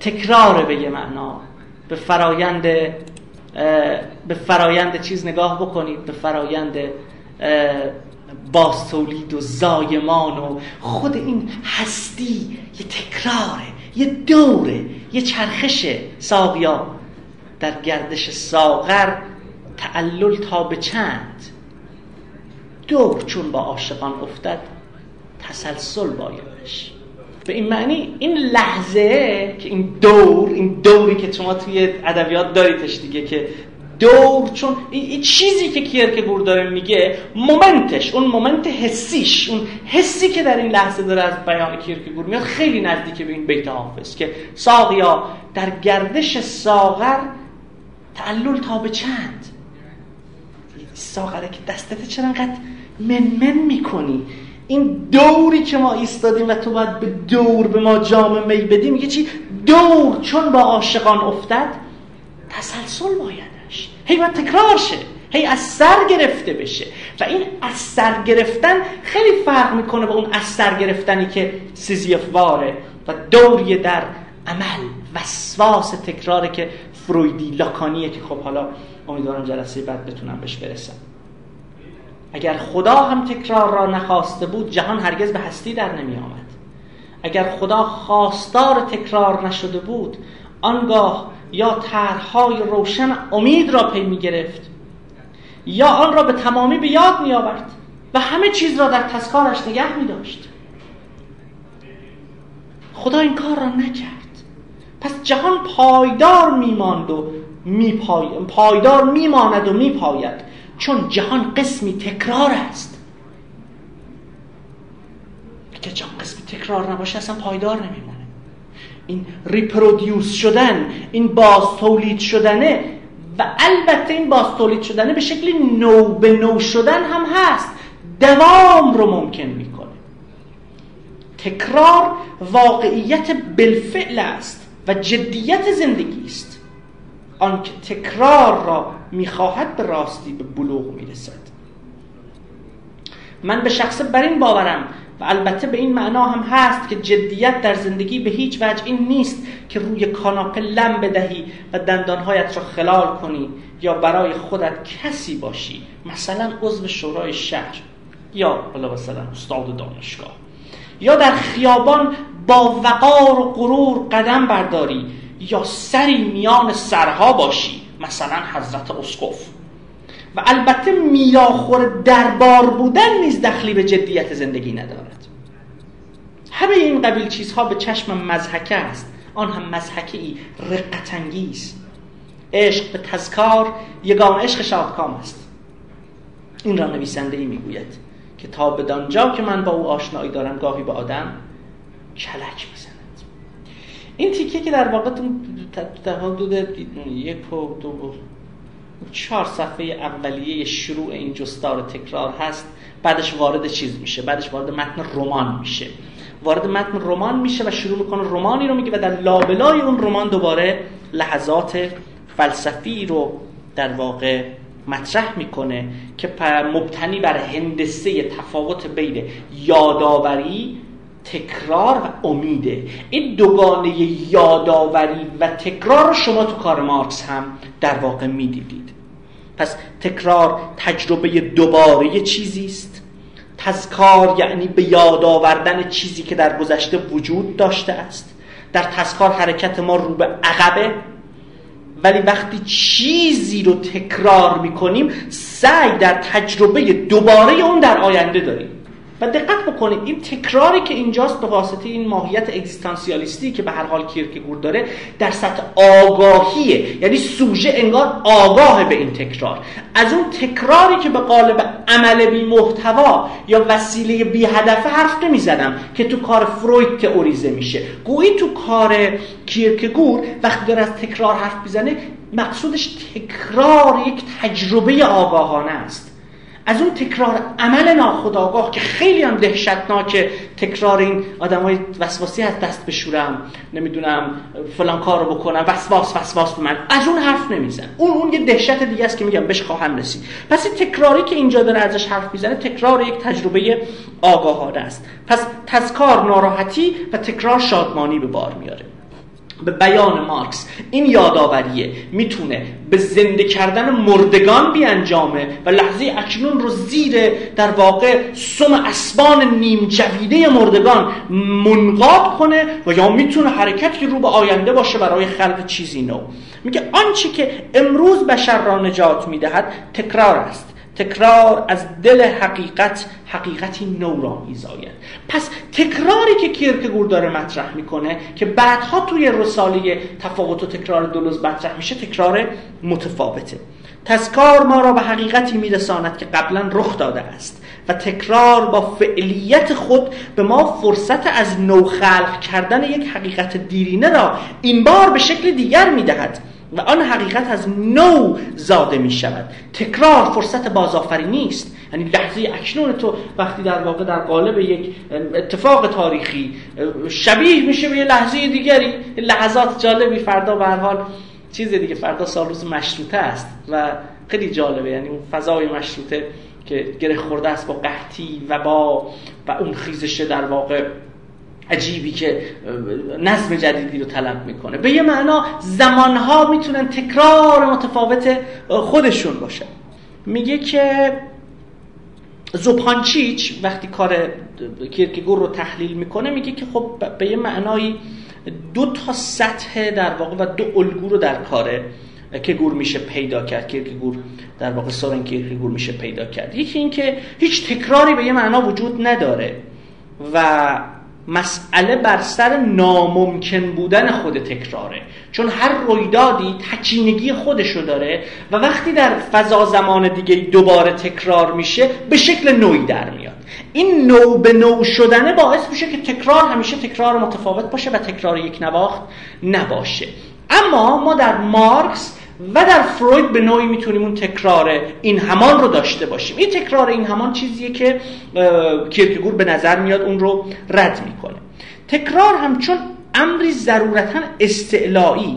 B: تکرار به یه معنا. به فرایند به فرایند چیز نگاه بکنید به فرایند باستولید و زایمان و خود این هستی یه تکراره یه دوره یه چرخش ساقیا. در گردش ساغر تعلل تا به چند؟ دور چون با عاشقان افتد تسلسل بایدش به این معنی این لحظه که این دور این دوری که شما توی ادبیات داریدش دیگه که دور چون این چیزی که کیرکگور داره میگه مومنتش اون مومنت حسیش اون حسی که در این لحظه داره از بیان کیرکگور میاد خیلی نزدیک به این بیت حافظ که ساقیا در گردش ساغر تعلل تا به چند؟ ساغره که دستت چرا انقدر منمن می‌کنی؟ این دوری که ما ایستادیم و تو باید به دور به ما جام می بدیم میگه چی؟ دور چون با عاشقان افتد تسلسل بایدش. هی باید تکرار شه. هی از سر گرفته بشه. و این از سر گرفتن خیلی فرق می‌کنه با اون از سر گرفتنی که سیزیفواره و دوری در عمل وسواس تکراره که فرویدی لاکانیه که خب حالا امیدوارم جلسه بعد بتونم بهش برسم. اگر خدا هم تکرار را نخواسته بود جهان هرگز به هستی در نمی آمد اگر خدا خواستار تکرار نشده بود آنگاه یا طرحهای روشن امید را پی می گرفت یا آن را به تمامی به یاد می آورد و همه چیز را در تذکارش نگه می داشت خدا این کار را نکرد. پس جهان پایدار میماند و می پای... پایدار میماند و میپاید. چون جهان قسمی تکرار است. که جهان قسمی تکرار نباشه اصلا پایدار نمیمونه. این ریپرودیوس شدن این باز تولید شدنه و البته این باز تولید شدنه به شکلی نو به نو شدن هم هست. دوام رو ممکن می‌کنه. تکرار واقعیت بالفعل است. و جدیت زندگی است. آنکه تکرار را می‌خواهد به راستی به بلوغ می‌رسد. من به شخص بر این باورم و البته به این معنا هم هست که جدیت در زندگی به هیچ وجه این نیست که روی کاناپه لم بدهی و دندانهایت را خلال کنی یا برای خودت کسی باشی. مثلا عضو شورای شهر یا حالا مثلا استاد دانشگاه. یا در خیابان با وقار و غرور قدم برداری یا سری میان سرها باشی مثلا حضرت اسقف. و البته میاخور دربار بودن نیز دخلی به جدیت زندگی ندارد. همه این قبیل چیزها به چشم مزحکه است. آن هم مزحکه ای رقتانگیز عشق به تذکار یگان عشق شادکام است. این را نویسنده ای می‌گوید که تا بدانجا که من با او آشنایی دارم گاهی به آدم کلک می‌زند این تیکه که در واقع در حدود یک و دو چهار صفحه اولیه شروع این جستار تکرار هست. بعدش وارد چیز میشه. بعدش وارد متن رمان میشه. وارد متن رمان میشه و شروع می‌کنه رمانی رو میگه و در لابلای اون رمان دوباره لحظات فلسفی رو در واقع مطرح می‌کنه که مبتنی بر هندسه تفاوت بین یادآوری تکرار و امیده این دوگانه یادآوری و تکرار شما تو کار مارکس هم در واقع می‌دیدید. پس تکرار تجربه دوباره چیزی است. تذکار یعنی به یاد آوردن چیزی که در گذشته وجود داشته است. در تذکار حرکت ما رو به عقبه. ولی وقتی چیزی رو تکرار می‌کنیم سعی در تجربه دوباره اون در آینده داریم. و دقت بکنید این تکراری که اینجاست به واسطه این ماهیت اگزیستانسیالیستی که به هر حال کیرکگور داره در سطح آگاهیه. یعنی سوژه انگار آگاه به این تکرار. از اون تکراری که به قالب عمل بی محتوا یا وسیله بی هدفه حرف نمی‌زدم که تو کار فروید تئوریزه میشه. گویی تو کار کیرکگور وقتی داره از تکرار حرف می‌زنه مقصودش تکرار یک تجربه آگاهانه است. از اون تکرار عمل ناخودآگاه که خیلی هم دهشتناک تکرار این های وسواسی از دست بشورم. نمی‌دونم فلان کار رو بکنم وسواس وسواس به من. از اون حرف نمیزن اون اون یه دهشت دیگه است که میگم بهش خواهم رسید. پس این تکراری که اینجا داره ازش حرف می‌زنه تکرار یک تجربه آگاهانه است. پس تذکار ناراحتی و تکرار شادمانی به بار میاره. به بیان مارکس. این یادآوریه. می‌تونه به زنده کردن مردگان بیانجامه و لحظه اکنون رو زیر در واقع سم اسبان نیم جویده مردگان منقاد کنه و یا می‌تونه حرکتی رو به آینده باشه برای خلق چیزی نو. میگه آنچه که امروز بشر را نجات می‌دهد تکرار است. تکرار از دل حقیقت حقیقتی نو را میزاید پس تکراری که کیرکگور داره مطرح می‌کنه که بعدها توی رساله تفاوت و تکرار دولوز مطرح میشه تکرار متفاوته. تذکار ما را به حقیقتی میرساند که قبلا رخ داده است و تکرار با فعلیت خود به ما فرصت از نو خلق کردن یک حقیقت دیرینه را این بار به شکل دیگر می‌دهد. و آن حقیقت از نو زاده می شود تکرار فرصت بازآفرینی است یعنی لحظه اکنون تو وقتی در واقع در قالب یک اتفاق تاریخی شبیه میشه به یه لحظه دیگری. لحظات جالبی فردا به هر حال چیز دیگه فردا سال روز مشروطه است و خیلی جالبه. یعنی اون فضای مشروطه که گره خورده است با قحطی و با و اون خیزش در واقع عجیبی که نظم جدیدی رو طلب می‌کنه. به یه معنا زمانها می‌تونن تکرار متفاوت خودشون باشه. میگه که زوپانچیچ وقتی کار کیرکگور رو تحلیل می‌کنه میگه که خب به یه معنایی دو تا سطح در واقع و دو الگو رو در کاره که گور میشه پیدا کرد. کیرکگور در واقع سورن کیرکگور میشه پیدا کرد. یکی اینکه هیچ تکراری به یه معنا وجود نداره و مسئله بر سر ناممکن بودن خود تکراره. چون هر رویدادی تکینگی خودشو داره و وقتی در فضا زمان دیگه دوباره تکرار میشه به شکل نوعی در میاد. این نو به نو شدنه باعث میشه که تکرار همیشه تکرار متفاوت باشه و تکرار یک نواخت نباشه. اما ما در مارکس و در فروید به نوعی می‌تونیم اون تکرار این همان رو داشته باشیم. این تکرار این همان چیزیه که کیرکگور به نظر میاد اون رو رد می‌کنه. تکرار همچون امری ضرورتا استعلایی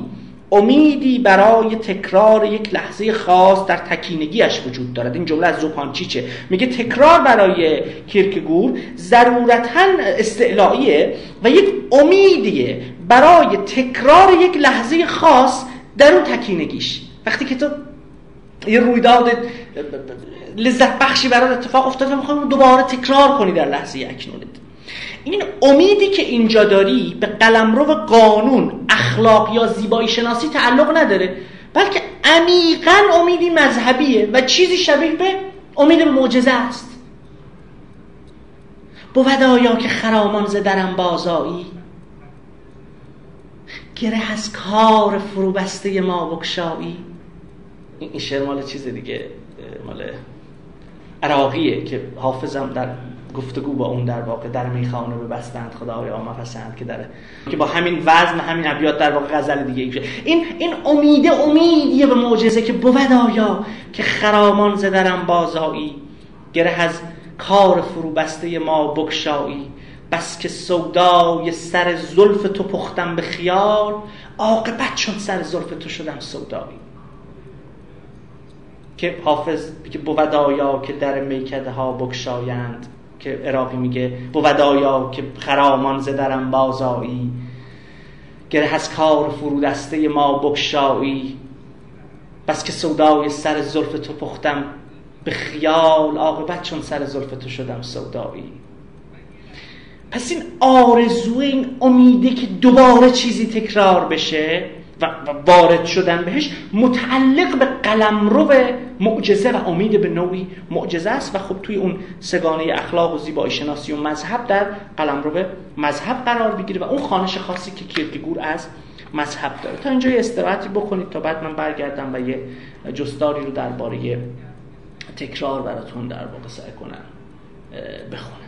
B: امیدی برای تکرار یک لحظه خاص در تکینگیش وجود دارد. این جمله از زوپانچیچه. میگه تکرار برای کیرکگور ضرورتا استعلاییه و یک امیدیه برای تکرار یک لحظه خاص در اون تکینگیش. وقتی که تو یه رویداد لذت بخشی برای اتفاق افتاده می‌خوای دوباره تکرار کنی در لحظه اکنونت. این امیدی که اینجا داری به قلمرو قانون اخلاق یا زیبایی شناسی تعلق نداره بلکه عمیقا امیدی مذهبیه و چیزی شبیه به امید معجزه است. بود آیا که خرامان زدرم بازایی گره از کار فروبسته ما بکشایی این شعر مال چیز دیگه مال عراقیه که حافظم در گفتگو با اون در واقع در میخانه به بستند خدای پسند که داره که با همین وزن همین ابیات در واقع غزل دیگه این این امیده امیدیه به معجزه که بود آیا که خرامان زدرم بازایی گره از کار فروبسته ما بکشایی بس که سودای سر زلف تو پختم به خیال عاقبت چون سر زلف تو شدم سودایی. که حافظ که بود آیا که در میکده ها بکشایند که عراقی میگه بود آیا که خرامان زدرم بازایی. گره از کار فرودسته ما بکشایی بس که سودای سر زلف تو پختم به خیال عاقبت چون سر زلف تو شدم سودایی. پس این آرزو این امیده که دوباره چیزی تکرار بشه و وارد شدن بهش متعلق به قلمرو معجزه و امید به نوعی معجزه است و خب توی اون سگانه اخلاق و زیبایی شناسی و مذهب در قلمرو مذهب قرار بگیره و اون خانش خاصی که کیرکگور از مذهب داره. تا اینجا یه استراحتی بکنید تا بعد من برگردم و یه جستاری رو درباره تکرار براتون در واقع سعی کنم بخونم.